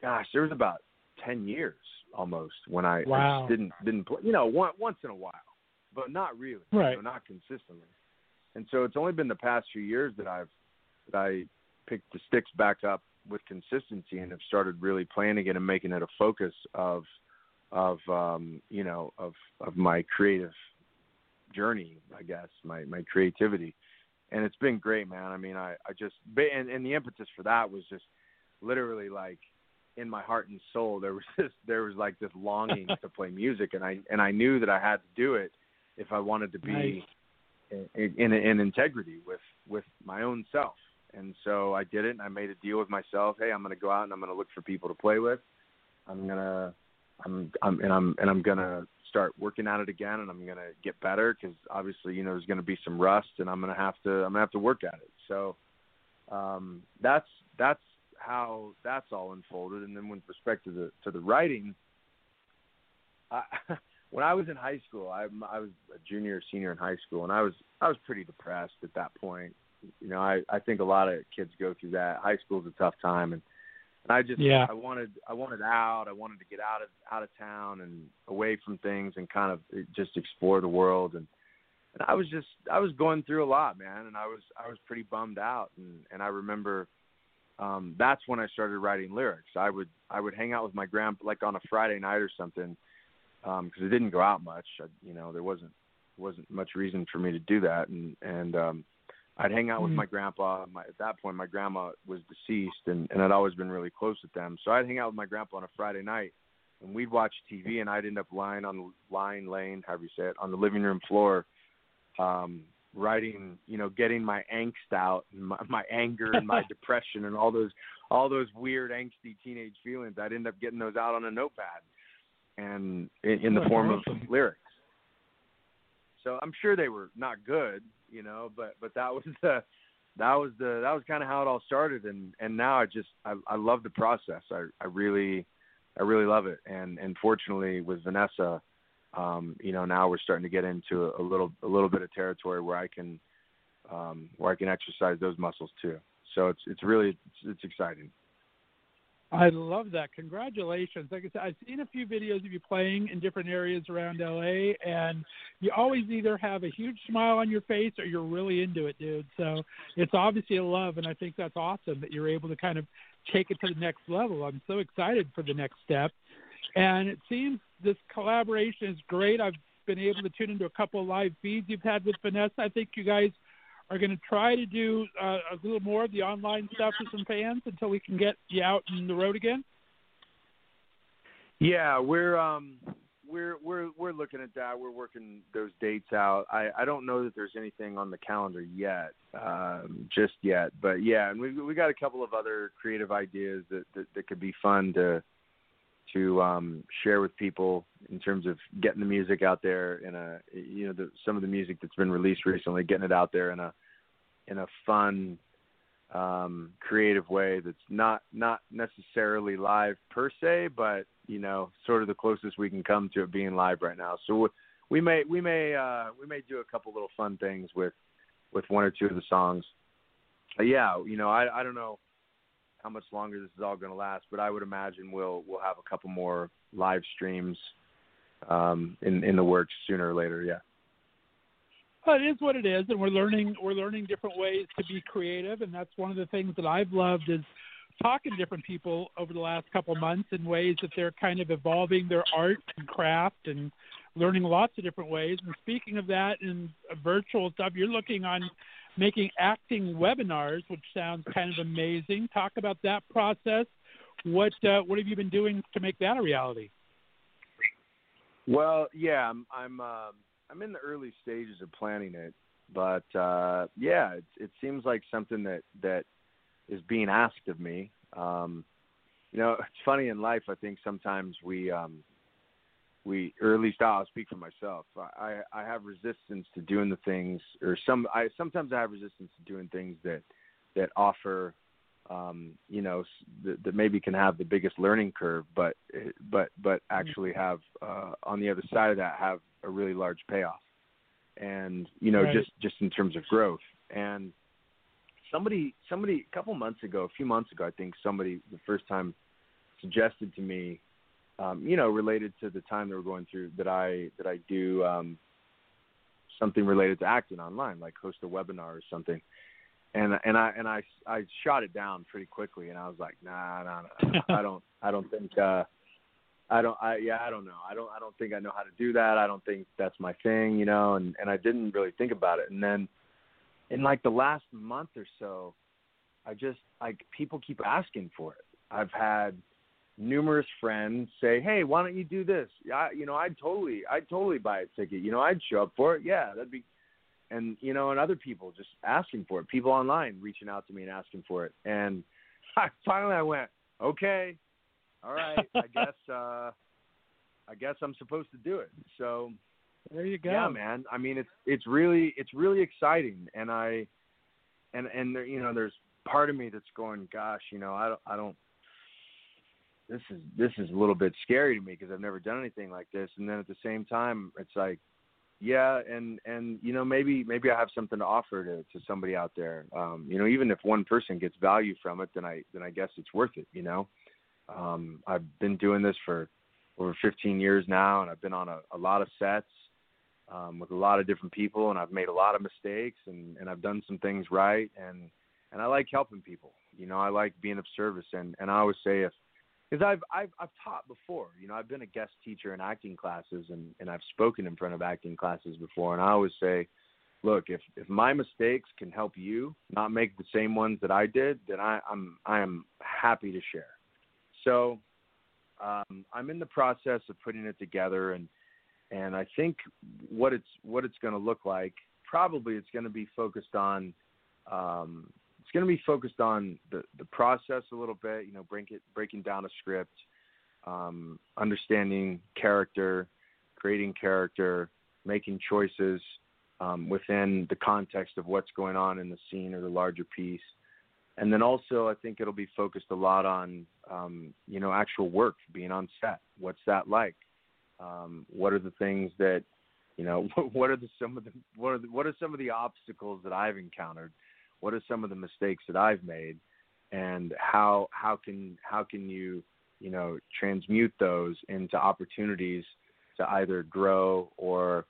[SPEAKER 9] gosh, there was about ten years almost when I, I just didn't didn't play. You know, one, once in a while, but not really, you
[SPEAKER 2] Right.
[SPEAKER 9] know, not consistently. And so it's only been the past few years that I've that I picked the sticks back up with consistency and have started really playing again and making it a focus of of um, you know of of my creative journey, I guess, my my creativity, and it's been great, man. I mean, I I just and and the impetus for that was just literally like in my heart and soul there was [LAUGHS] this there was like this longing to play music, and I and I knew that I had to do it if I wanted to be in, in in integrity with with my own self. And so I did it, and I made a deal with myself. Hey, I'm going to go out and I'm going to look for people to play with. I'm gonna I'm, I'm and I'm and I'm gonna start working at it again, and I'm gonna get better because obviously you know there's gonna be some rust, and I'm gonna have to I'm gonna have to work at it. So um, that's that's how that's all unfolded. And then with respect to the to the writing, I, [LAUGHS] when I was in high school, I I was a junior or senior in high school, and I was I was pretty depressed at that point. You know, I I think a lot of kids go through that. High school's a tough time, and and I just
[SPEAKER 2] Yeah.
[SPEAKER 9] I wanted I wanted out. I wanted to get out of out of town and away from things and kind of just explore the world and and I was just I was going through a lot, man, and I was I was pretty bummed out and and I remember um that's when I started writing lyrics. I would I would hang out with my grandpa like on a Friday night or something um because it didn't go out much. I, you know, there wasn't wasn't much reason for me to do that and and um I'd hang out with
[SPEAKER 2] Mhm.
[SPEAKER 9] my grandpa. My, at that point, my grandma was deceased, and and I'd always been really close with them. So I'd hang out with my grandpa on a Friday night, and we'd watch TV, and I'd end up lying on the lying laying, however you say it, on the living room floor, um, writing, you know, getting my angst out, and my, my anger and my [LAUGHS] depression, and all those all those weird angsty teenage feelings. I'd end up getting those out on a notepad, and in, in the form of lyrics. So I'm sure they were not good, you know, but but that was the that was the that was kind of how it all started, and and now I just I I love the process. I I really I really love it, and and fortunately with Vanessa, um, you know, now we're starting to get into a, a little a little bit of territory where I can um, where I can exercise those muscles too. So it's it's really it's, it's exciting.
[SPEAKER 2] I love that. Congratulations. Like I said, I've seen a few videos of you playing in different areas around LA, and you always either have a huge smile on your face or you're really into it, dude. So it's obviously a love, and I think that's awesome that you're able to kind of take it to the next level. I'm so excited for the next step. And it seems this collaboration is great. I've been able to tune into a couple of live feeds you've had with Vanessa. I think you guys are going to try to do uh, a little more of the online stuff for some fans until we can get you out on the road again.
[SPEAKER 9] Yeah, we're um we're we're we're looking at that. We're working those dates out. I I don't know that there's anything on the calendar yet, um, just yet. But yeah, and we we got a couple of other creative ideas that that, that could be fun to to um, share with people in terms of getting the music out there in a you know the, some of the music that's been released recently, getting it out there in a in a fun, um, creative way that's not not necessarily live per se, but you know sort of the closest we can come to it being live right now. So we, we may we may uh, we may do a couple little fun things with with one or two of the songs. But yeah, you know I I don't know how much longer this is all going to last, but I would imagine we'll we'll have a couple more live streams um, in in the works sooner or later. Yeah.
[SPEAKER 2] Well, it is what it is, and we're learning we're learning different ways to be creative, and that's one of the things that I've loved is talking to different people over the last couple months in ways that they're kind of evolving their art and craft and learning lots of different ways. And speaking of that and virtual stuff, you're looking on making acting webinars, which sounds kind of amazing. Talk about that process. What uh, what have you been doing to make that a reality?
[SPEAKER 9] Well, yeah, I'm I'm um, I'm in the early stages of planning it, but uh, yeah, it, it seems like something that that is being asked of me. Um, you know, it's funny in life. I think sometimes we um, we, or at least I'll speak for myself. I I have resistance to doing the things, or some I sometimes I have resistance to doing things that that offer, um, you know, that, that maybe can have the biggest learning curve, but but but actually have uh, on the other side of that have a really large payoff, and you know
[SPEAKER 2] Right.
[SPEAKER 9] just just in terms of growth and somebody somebody a couple months ago, a few months ago, I think somebody the first time suggested to me, um, you know, related to the time that we're going through, that I that I do um, something related to acting online, like host a webinar or something. And and I and I I shot it down pretty quickly, and I was like, nah, nah, nah I don't I don't think uh, I don't I yeah I don't know I don't I don't think I know how to do that. I don't think that's my thing, you know. And and I didn't really think about it. And then in like the last month or so, I just like people keep asking for it. I've had numerous friends say, "Hey, why don't you do this?" I, you know, I'd totally, I'd totally buy a ticket. You know, I'd show up for it. Yeah, that'd be, and you know, and other people just asking for it. People online reaching out to me and asking for it. And [LAUGHS] I, finally, I went, "Okay, all right, I [LAUGHS] guess, uh, I guess I'm supposed to do it." So
[SPEAKER 2] There you go.
[SPEAKER 9] yeah, man. I mean, it's it's really it's really exciting, and I, and and there, you know, there's part of me that's going, gosh, you know, I don't I don't. This is this is a little bit scary to me because I've never done anything like this, and then at the same time, it's like, yeah, and and you know, maybe maybe I have something to offer to to somebody out there. Um, you know, even if one person gets value from it, then I then I guess it's worth it. You know, um, I've been doing this for over 15 years now, and I've been on a, a lot of sets um, with a lot of different people, and I've made a lot of mistakes, and, and I've done some things right, and and I like helping people. You know, I like being of service, and and I always say if because I've I've I've taught before. You know, I've been a guest teacher in acting classes, and and I've spoken in front of acting classes before, and I always say. Look, if if my mistakes can help you not make the same ones that I did, then I, I'm I am happy to share. So um, I'm in the process of putting it together, and and I think what it's what it's going to look like. Probably it's going to be focused on um, going to be focused on the the process a little bit. You know, break it, breaking down a script, um, understanding character, creating character, making choices um, within the context of what's going on in the scene or the larger piece. And then also, I think it'll be focused a lot on, um, you know, actual work, being on set. What's that like? Um, what are the things that, you know, [LAUGHS] what are the some of the what are the, what are some of the obstacles that I've encountered? What are some of the mistakes that I've made? And how how can how can you you know transmute those into opportunities to either grow or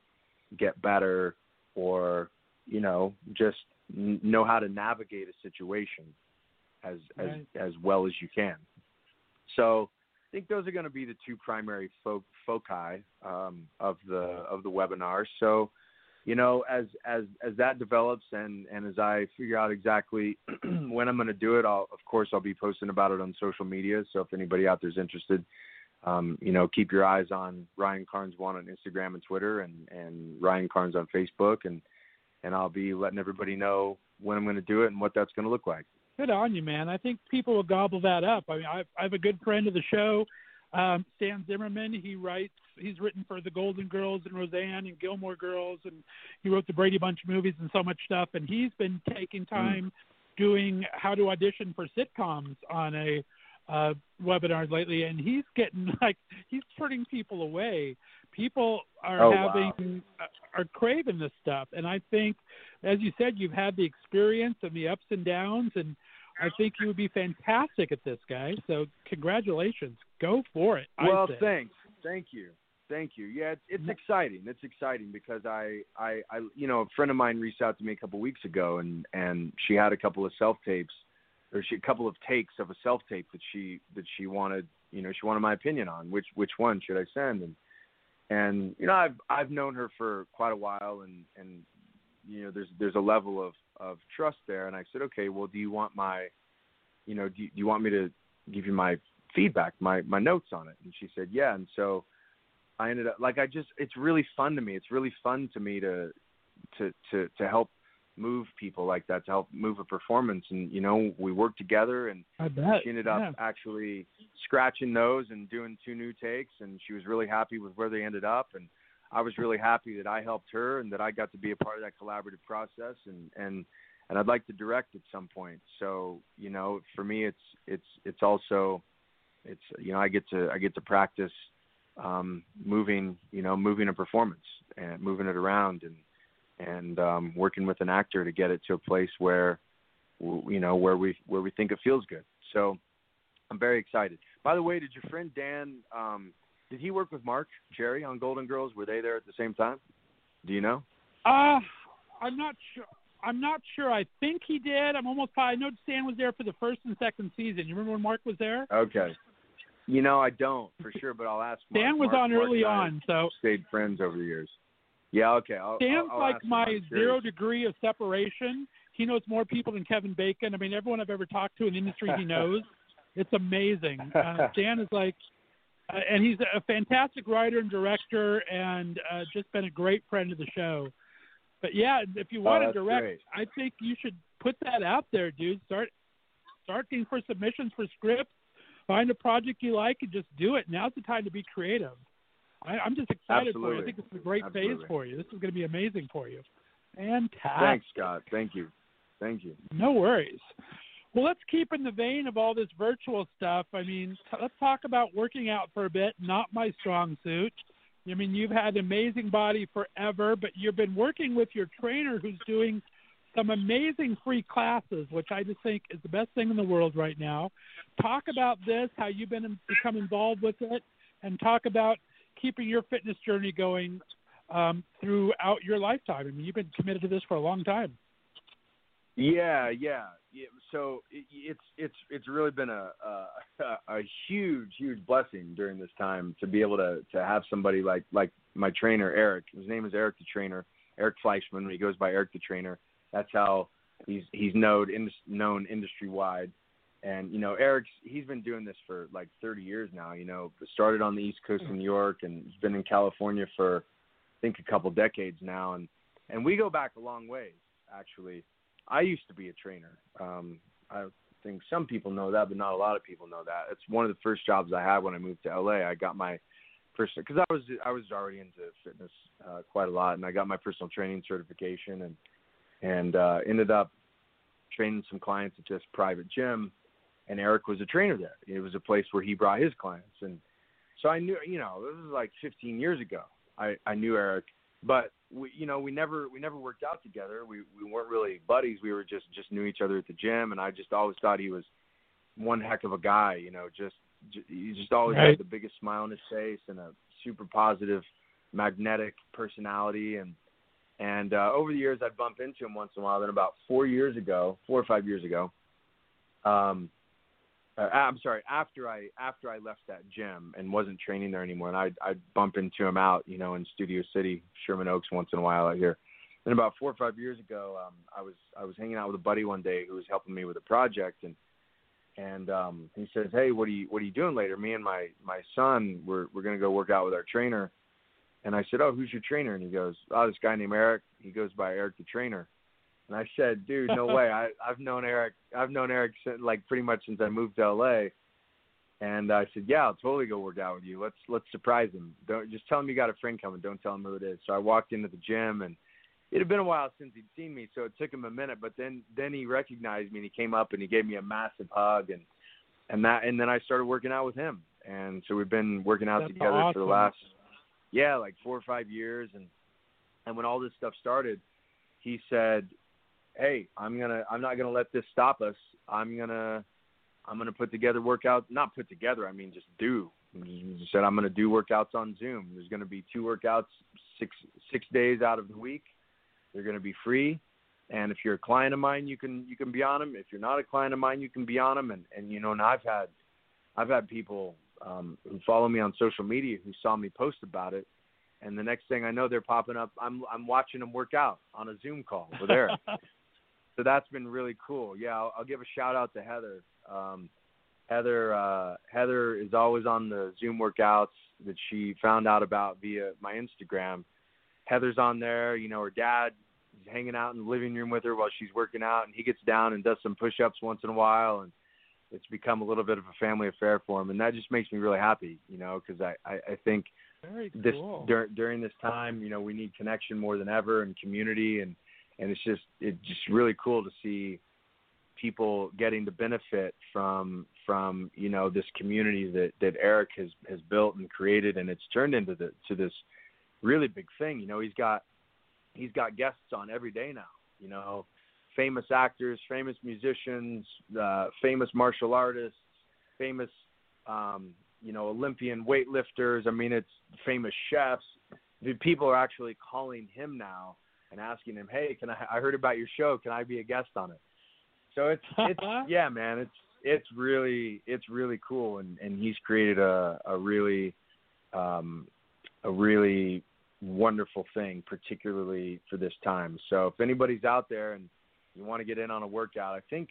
[SPEAKER 9] get better or you know just n- know how to navigate a situation as
[SPEAKER 2] Right.
[SPEAKER 9] as as well as you can. So I think those are going to be the two primary fo- foci um, of the of the webinar. So you know as as as that develops and and as I figure out exactly [CLEARS THROAT] when I'm going to do it, I'll of course I'll be posting about it on social media. So if anybody out there is interested, um, you know, keep your eyes on Ryan Carnes one on Instagram and Twitter, and and Ryan Carnes on Facebook, and and I'll be letting everybody know when I'm going to do it and what that's going to look like.
[SPEAKER 2] Good on you, man. I think people will gobble that up. I mean, I, I have a good friend of the show, um, Stan Zimmerman. He writes. He's written for the Golden Girls and Roseanne and Gilmore Girls, and he wrote the Brady Bunch movies and so much stuff. And he's been taking time mm. doing how to audition for sitcoms on a uh, webinars lately, and he's getting [LAUGHS] like he's turning people away. People are
[SPEAKER 9] oh,
[SPEAKER 2] having
[SPEAKER 9] wow.
[SPEAKER 2] uh, are craving this stuff, and I think, as you said, you've had the experience and the ups and downs, and I think you would be fantastic at this, guy. So congratulations, go for it.
[SPEAKER 9] Well, thanks, thank you. Thank you. Yeah, it's, it's exciting. It's exciting because I, I, I, you know, a friend of mine reached out to me a couple weeks ago, and and she had a couple of self tapes or she, a couple of takes of a self tape that she that she wanted you know she wanted my opinion on which which one should I send and and you know I've I've known her for quite a while and and you know there's there's a level of of trust there and I said okay well do you want my you know do you, do you want me to give you my feedback my my notes on it. And she said yeah. And so I ended up like I just it's really fun to me. It's really fun to me to to to to help move people like that to help move a performance. And you know we worked together and she ended up
[SPEAKER 2] yeah.
[SPEAKER 9] actually scratching those and doing two new takes. And she was really happy with where they ended up. And I was really happy that I helped her and that I got to be a part of that collaborative process. And and and I'd like to direct at some point. So you know for me it's it's it's also it's you know I get to I get to practice um moving you know moving a performance and moving it around and and um, working with an actor to get it to a place where you know where we where we think it feels good. So I'm very excited. By the way, did your friend Dan um, did he work with Marc Cherry on Golden Girls? Were they there at the same time? Do you know?
[SPEAKER 2] Uh I'm not sure. I'm not sure. I think he did. I'm almost. I know Stan was there for the first and second season. You remember when Mark was there?
[SPEAKER 9] Okay. You know, I don't for sure, but I'll ask. Mark.
[SPEAKER 2] Stan was
[SPEAKER 9] Mark,
[SPEAKER 2] on
[SPEAKER 9] Mark
[SPEAKER 2] early on, so
[SPEAKER 9] stayed friends over the years. Yeah, okay. I'll,
[SPEAKER 2] Stan's
[SPEAKER 9] I'll, I'll
[SPEAKER 2] like my zero degree of separation. He knows more people than Kevin Bacon. I mean, everyone I've ever talked to in the industry he knows. [LAUGHS] It's amazing. Uh, [LAUGHS] Stan is like, uh, and he's a fantastic writer and director, and uh, just been a great friend of the show. But yeah, if you want
[SPEAKER 9] Oh,
[SPEAKER 2] to direct,
[SPEAKER 9] great.
[SPEAKER 2] I think you should put that out there, dude. Start starting for submissions for scripts. Find a project you like and just do it. Now's the time to be creative. I, I'm just excited for you. I
[SPEAKER 9] Absolutely.
[SPEAKER 2] think it's a great
[SPEAKER 9] Absolutely.
[SPEAKER 2] phase for you. This is going to be amazing for you. Fantastic.
[SPEAKER 9] Thanks, Scott. Thank you. Thank you.
[SPEAKER 2] No worries. Well, let's keep in the vein of all this virtual stuff. I mean, t- let's talk about working out for a bit. Not my strong suit. I mean, you've had an amazing body forever, but you've been working with your trainer who's doing some amazing free classes, which I just think is the best thing in the world right now. Talk about this, how you've been become involved with it, and talk about keeping your fitness journey going um, throughout your lifetime. I mean, you've been committed to this for a long time.
[SPEAKER 9] Yeah, yeah. yeah. So it, it's it's it's really been a, a a huge huge blessing during this time to be able to to have somebody like like my trainer Eric. His name is Eric the Trainer, Eric Fleishman. He goes by Eric the Trainer. That's how he's he's known in, known industry wide. And you know, Eric's he's been doing this for like 30 years now. You know, started on the East Coast in New York and he's been in California for I think a couple decades now. And and we go back a long ways actually. I used to be a trainer. Um, I think some people know that, but not a lot of people know that. It's one of the first jobs I had when I moved to LA. I got my personal because I was I was already into fitness uh, quite a lot, and I got my personal training certification, and and uh, ended up training some clients at this private gym. And Eric was a trainer there. It was a place where he brought his clients, and so I knew, you know, this was like 15 years ago. I I knew Eric, but we you know we never we never worked out together we we weren't really buddies we were just just knew each other at the gym and i just always thought he was one heck of a guy you know just j- he just always
[SPEAKER 2] Right.
[SPEAKER 9] had the biggest smile on his face and a super positive magnetic personality and and uh over the years i'd bump into him once in a while then about four years ago four or five years ago um uh, I'm sorry. After I after I left that gym and wasn't training there anymore, and I'd I'd bump into him out, you know, in Studio City, Sherman Oaks, once in a while out here. And about four or five years ago, um, I was I was hanging out with a buddy one day who was helping me with a project, and and um, he says, "Hey, what are you what are you doing later?" Me and my my son we're we're gonna go work out with our trainer, and I said, "Oh, who's your trainer?" And he goes, "Oh, this guy named Eric. He goes by Eric the Trainer." And I said, "Dude, no [LAUGHS] way. I I've known Eric. I've known Eric since, like pretty much since I moved to LA." And I said, "Yeah, I'll totally go work out with you. Let's let's surprise him. Don't just tell him you got a friend coming. Don't tell him who it is." So I walked into the gym, and it had been a while since he'd seen me, so it took him a minute. But then then he recognized me, and he came up and he gave me a massive hug, and and that and then I started working out with him, and so we've been working out
[SPEAKER 2] That's
[SPEAKER 9] together for the last yeah like four or five years, and and when all this stuff started, he said, "Hey, I'm gonna I'm not gonna let this stop us. I'm gonna I'm gonna put together workouts. Not put together. I mean just do." He said, "I'm gonna do workouts on Zoom. There's gonna be two workouts six six days out of the week. They're gonna be free." And if you're a client of mine, you can you can be on them. If you're not a client of mine, you can be on them. And and you know, and I've had I've had people um, who follow me on social media who saw me post about it, and the next thing I know, they're popping up. I'm I'm watching them work out on a Zoom call with Eric. [LAUGHS] so that's been really cool. Yeah, I'll, I'll give a shout out to Heather. Um, Heather uh, Heather is always on the Zoom workouts that she found out about via my Instagram. Heather's on there. You know, her dad is hanging out in the living room with her while she's working out, and he gets down and does some push-ups once in a while, and it's become a little bit of a family affair for him, and that just makes me really happy. You know, because I, I I think
[SPEAKER 2] Very
[SPEAKER 9] this
[SPEAKER 2] cool.
[SPEAKER 9] dur- during this time, you know, we need connection more than ever and community, and and it's just it's just really cool to see people getting the benefit from from you know this community that that Eric has has built and created, and it's turned into the to this really big thing. You know, he's got he's got guests on every day now. You know, famous actors, famous musicians, uh, famous martial artists, famous um, you know Olympian weightlifters. I mean, it's famous chefs. The people are actually calling him now and asking him, "Hey, can I? I heard about your show. Can I be a guest on it?" So it's it's [LAUGHS] yeah, man. It's it's really it's really cool, and and he's created a a really um, a really wonderful thing, particularly for this time. So if anybody's out there and you want to get in on a workout, I think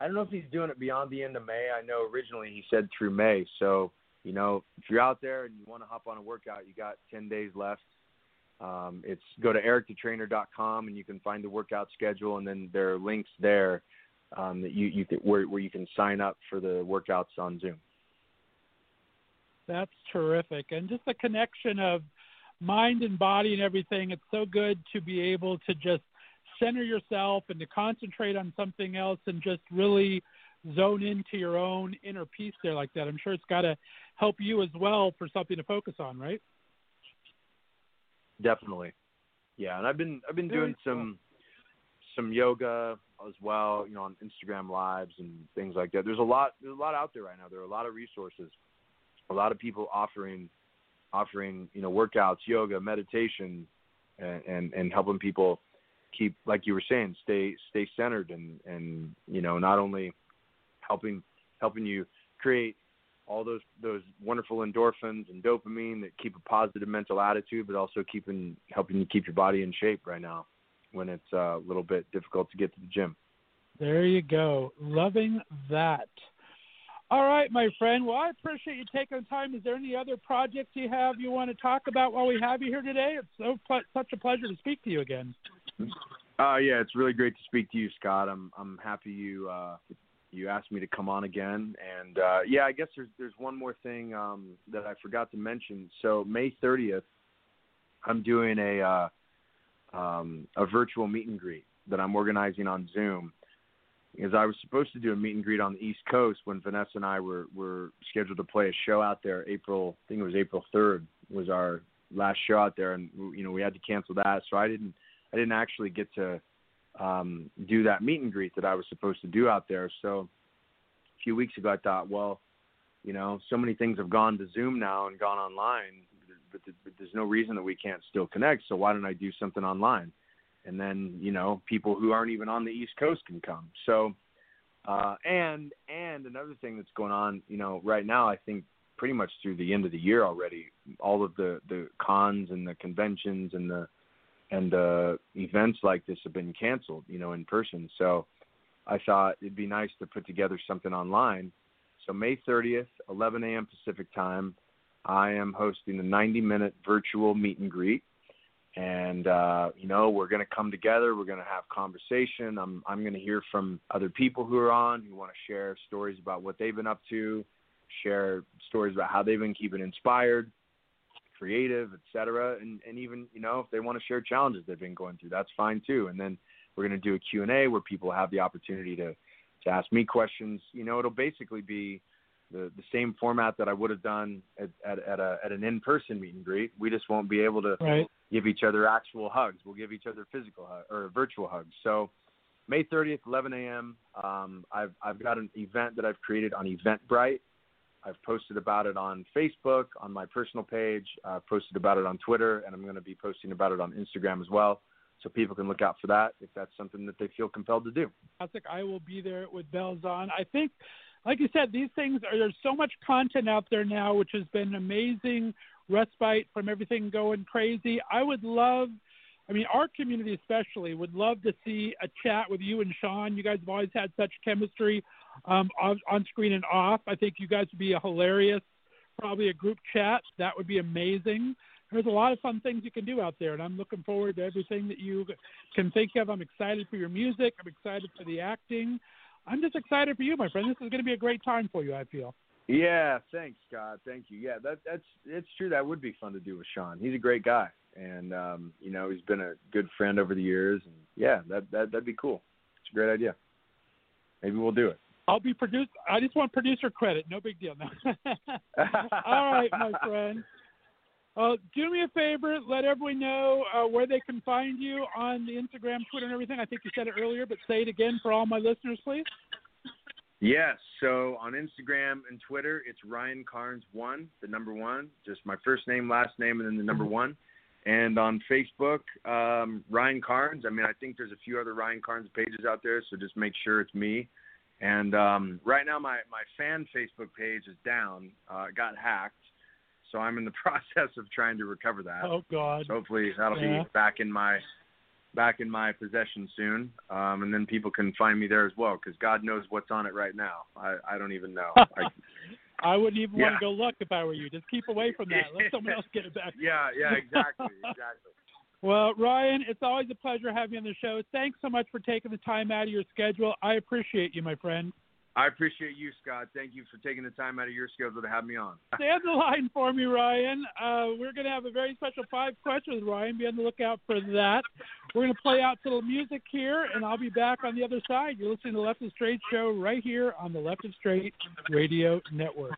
[SPEAKER 9] I don't know if he's doing it beyond the end of May. I know originally he said through May. So you know if you're out there and you want to hop on a workout, you got 10 days left. Um, it's go to ericthetrainer.com and you can find the workout schedule, and then there are links there um, that you you can, where where you can sign up for the workouts on Zoom.
[SPEAKER 2] That's terrific. And just the connection of mind and body and everything, it's so good to be able to just center yourself and to concentrate on something else and just really zone into your own inner peace there like that. I'm sure it's got to help you as well for something to focus on, right?
[SPEAKER 9] Definitely. Yeah, and I've been I've been doing some some yoga as well, you know, on Instagram lives and things like that. There's a lot there's a lot out there right now. There are a lot of resources. A lot of people offering offering, you know, workouts, yoga, meditation and and, and helping people keep like you were saying, stay stay centered and and you know, not only helping helping you create all those those wonderful endorphins and dopamine that keep a positive mental attitude, but also keeping helping you keep your body in shape right now when it's uh, a little bit difficult to get to the gym.
[SPEAKER 2] There you go. Loving that. All right, my friend. Well, I appreciate you taking time. Is there any other projects you have you want to talk about while we have you here today? It's so ple- such a pleasure to speak to you again.
[SPEAKER 9] Uh, yeah, it's really great to speak to you, Scott. I'm I'm happy you uh, you asked me to come on again. And uh, yeah, I guess there's there's one more thing um, that I forgot to mention. So May 30th, I'm doing a uh, um, a virtual meet and greet that I'm organizing on Zoom. Because I was supposed to do a meet and greet on the East Coast when Vanessa and I were were scheduled to play a show out there. April, I think it was April 3rd was our last show out there, and you know we had to cancel that. So I didn't I didn't actually get to um, do that meet and greet that I was supposed to do out there. So a few weeks ago, I thought, well, you know, so many things have gone to Zoom now and gone online, but, but there's no reason that we can't still connect. So why don't I do something online? And then you know, people who aren't even on the East Coast can come. So, uh, and and another thing that's going on, you know, right now, I think pretty much through the end of the year already, all of the the cons and the conventions and the and uh, events like this have been canceled, you know, in person. So I thought it'd be nice to put together something online. So May 30th, 11 a.m. Pacific time, I am hosting a 90-minute virtual meet and greet, and uh, you know we're going to come together. We're going to have conversation. I'm I'm going to hear from other people who are on who want to share stories about what they've been up to, share stories about how they've been keeping inspired, creative, etc. And and even you know if they want to share challenges they've been going through, that's fine too. And then we're going to do a Q and A where people have the opportunity to to ask me questions. You know, it'll basically be the the same format that I would have done at at, at, a, at an in person meet and greet. We just won't be able to
[SPEAKER 2] Right.
[SPEAKER 9] give each other actual hugs. We'll give each other physical hug, or virtual hugs. So May 30th, 11 a.m. Um, I've I've got an event that I've created on Eventbrite. I've posted about it on Facebook, on my personal page. I've posted about it on Twitter, and I'm going to be posting about it on Instagram as well. So people can look out for that if that's something that they feel compelled to do.
[SPEAKER 2] fantastic. I will be there with bells on. I think, like you said, these things are there's so much content out there now, which has been an amazing respite from everything going crazy. I would love, I mean, our community especially would love to see a chat with you and Sean. You guys have always had such chemistry um, on, on screen and off. I think you guys would be a hilarious, probably a group chat. That would be amazing. There's a lot of fun things you can do out there, and I'm looking forward to everything that you can think of. I'm excited for your music. I'm excited for the acting. I'm just excited for you, my friend. This is going to be a great time for you. I feel.
[SPEAKER 9] Yeah, thanks, Scott. Thank you. Yeah, that that's it's true. That would be fun to do with Sean. He's a great guy, and um, you know he's been a good friend over the years. And yeah, that that that'd be cool. It's a great idea. Maybe we'll do it.
[SPEAKER 2] I'll be produced. I just want producer credit. No big deal. No. [LAUGHS] All right, my [LAUGHS] friend. Uh, do me a favor. Let everyone know uh, where they can find you on the Instagram, Twitter, and everything. I think you said it earlier, but say it again for all my listeners, please.
[SPEAKER 9] Yes. So on Instagram and Twitter, it's Ryan Carnes one, the number one, just my first name, last name, and then the number one. And on Facebook, um, Ryan Carnes. I mean, I think there's a few other Ryan Carnes pages out there, so just make sure it's me. And um, right now, my my fan Facebook page is down. Uh, it got hacked, so I'm in the [LAUGHS] process of trying to recover that.
[SPEAKER 2] Oh God.
[SPEAKER 9] So hopefully that'll
[SPEAKER 2] Yeah.
[SPEAKER 9] be back in my back in my possession soon, um, and then people can find me there as well. Because God knows what's on it right now. I, I don't even know. [LAUGHS] I,
[SPEAKER 2] I wouldn't even want to go look if I were you. Just keep away from that. Let someone [LAUGHS] else get it back.
[SPEAKER 9] yeah, yeah, exactly, exactly.
[SPEAKER 2] Well, Ryan, it's always a pleasure having you on the show. Thanks so much for taking the time out of your schedule. I appreciate you, my friend.
[SPEAKER 9] I appreciate you, Scott. Thank you for taking the time out of your schedule to have me on. [LAUGHS]
[SPEAKER 2] Stay on the line for me, Ryan. Uh, we're going to have a very special five questions, Ryan. Be on the lookout for that. We're going to play out the music here, and I'll be back on the other side. You're listening to the Left of Straight show right here on the Left of Straight Radio Network.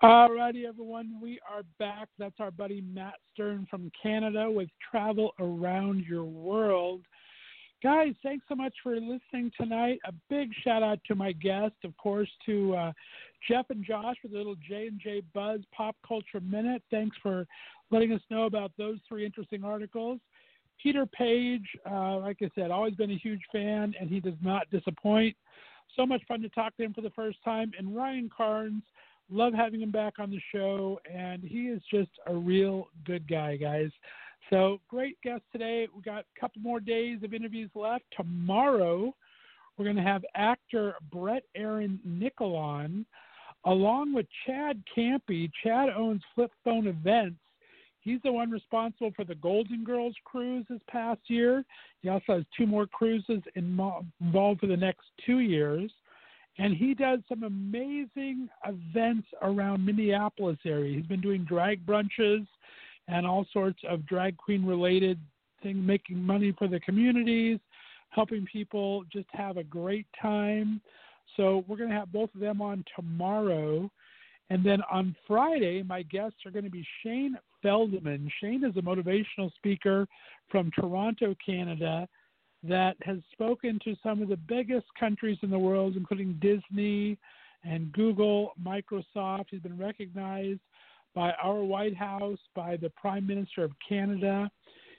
[SPEAKER 2] Alrighty, everyone, we are back. That's our buddy Matt Stern from Canada with Travel Around Your World. Guys, thanks so much for listening tonight. A big shout out to my guest, of course, to uh, Jeff and Josh for the little J and J Buzz Pop Culture Minute. Thanks for letting us know about those three interesting articles. Peter Paige, uh, like I said, always been a huge fan, and he does not disappoint. So much fun to talk to him for the first time. And Ryan Carnes, love having him back on the show, and he is just a real good guy, guys. So great guest today. We got a couple more days of interviews left. Tomorrow, we're going to have actor Brett Aaron Nickel on, along with Chad Campy. Chad owns Flip Phone Events. He's the one responsible for the Golden Girls cruise this past year. He also has two more cruises involved for the next two years and he does some amazing events around Minneapolis area. He's been doing drag brunches and all sorts of drag queen related things, making money for the communities, helping people just have a great time. So we're going to have both of them on tomorrow. And then on Friday, my guests are going to be Shane Feldman. Shane is a motivational speaker from Toronto, Canada that has spoken to some of the biggest countries in the world, including Disney and Google, Microsoft. He's been recognized by our White House, by the Prime Minister of Canada.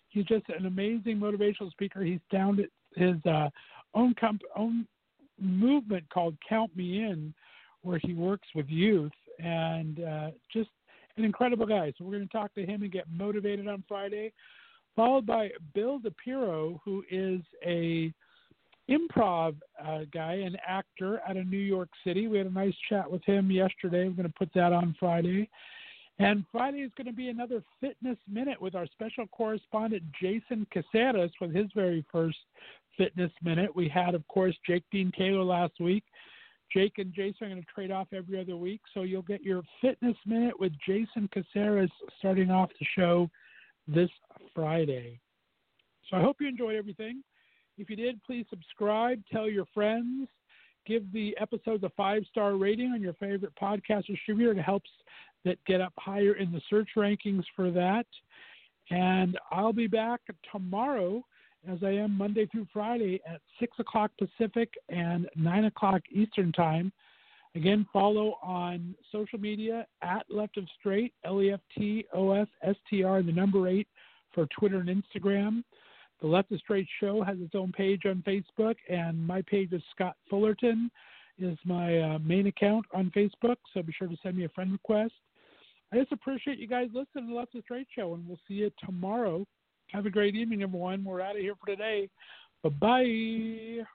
[SPEAKER 2] He's just an amazing motivational speaker. He's founded his uh, own comp- own movement called Count Me In, where he works with youth, and uh, just an incredible guy. So we're going to talk to him and get motivated on Friday followed by Bill DePiro, who is a improv uh, guy, an actor out of New York City. We had a nice chat with him yesterday. We're going to put that on Friday. And Friday is going to be another fitness minute with our special correspondent Jason Casares with his very first fitness minute. We had, of course, Jake Dean Taylor last week. Jake and Jason are going to trade off every other week, so you'll get your fitness minute with Jason Casares starting off the show this Friday. So I hope you enjoyed everything. If you did, please subscribe, tell your friends, give the episodes a five star rating on your favorite podcast distributor. It helps that get up higher in the search rankings for that. And I'll be back tomorrow, as I am Monday through Friday at 6 o'clock Pacific and 9 o'clock Eastern Time. Again, follow on social media at Left of Straight, L E F T O F S T R, the number eight for Twitter and Instagram. The Left of Straight Show has its own page on Facebook, and my page is Scott Fullerton is my uh, main account on Facebook. So be sure to send me a friend request. I just appreciate you guys listening to the Left of Straight Show, and we'll see you tomorrow. Have a great evening, everyone. We're out of here for today. Bye bye.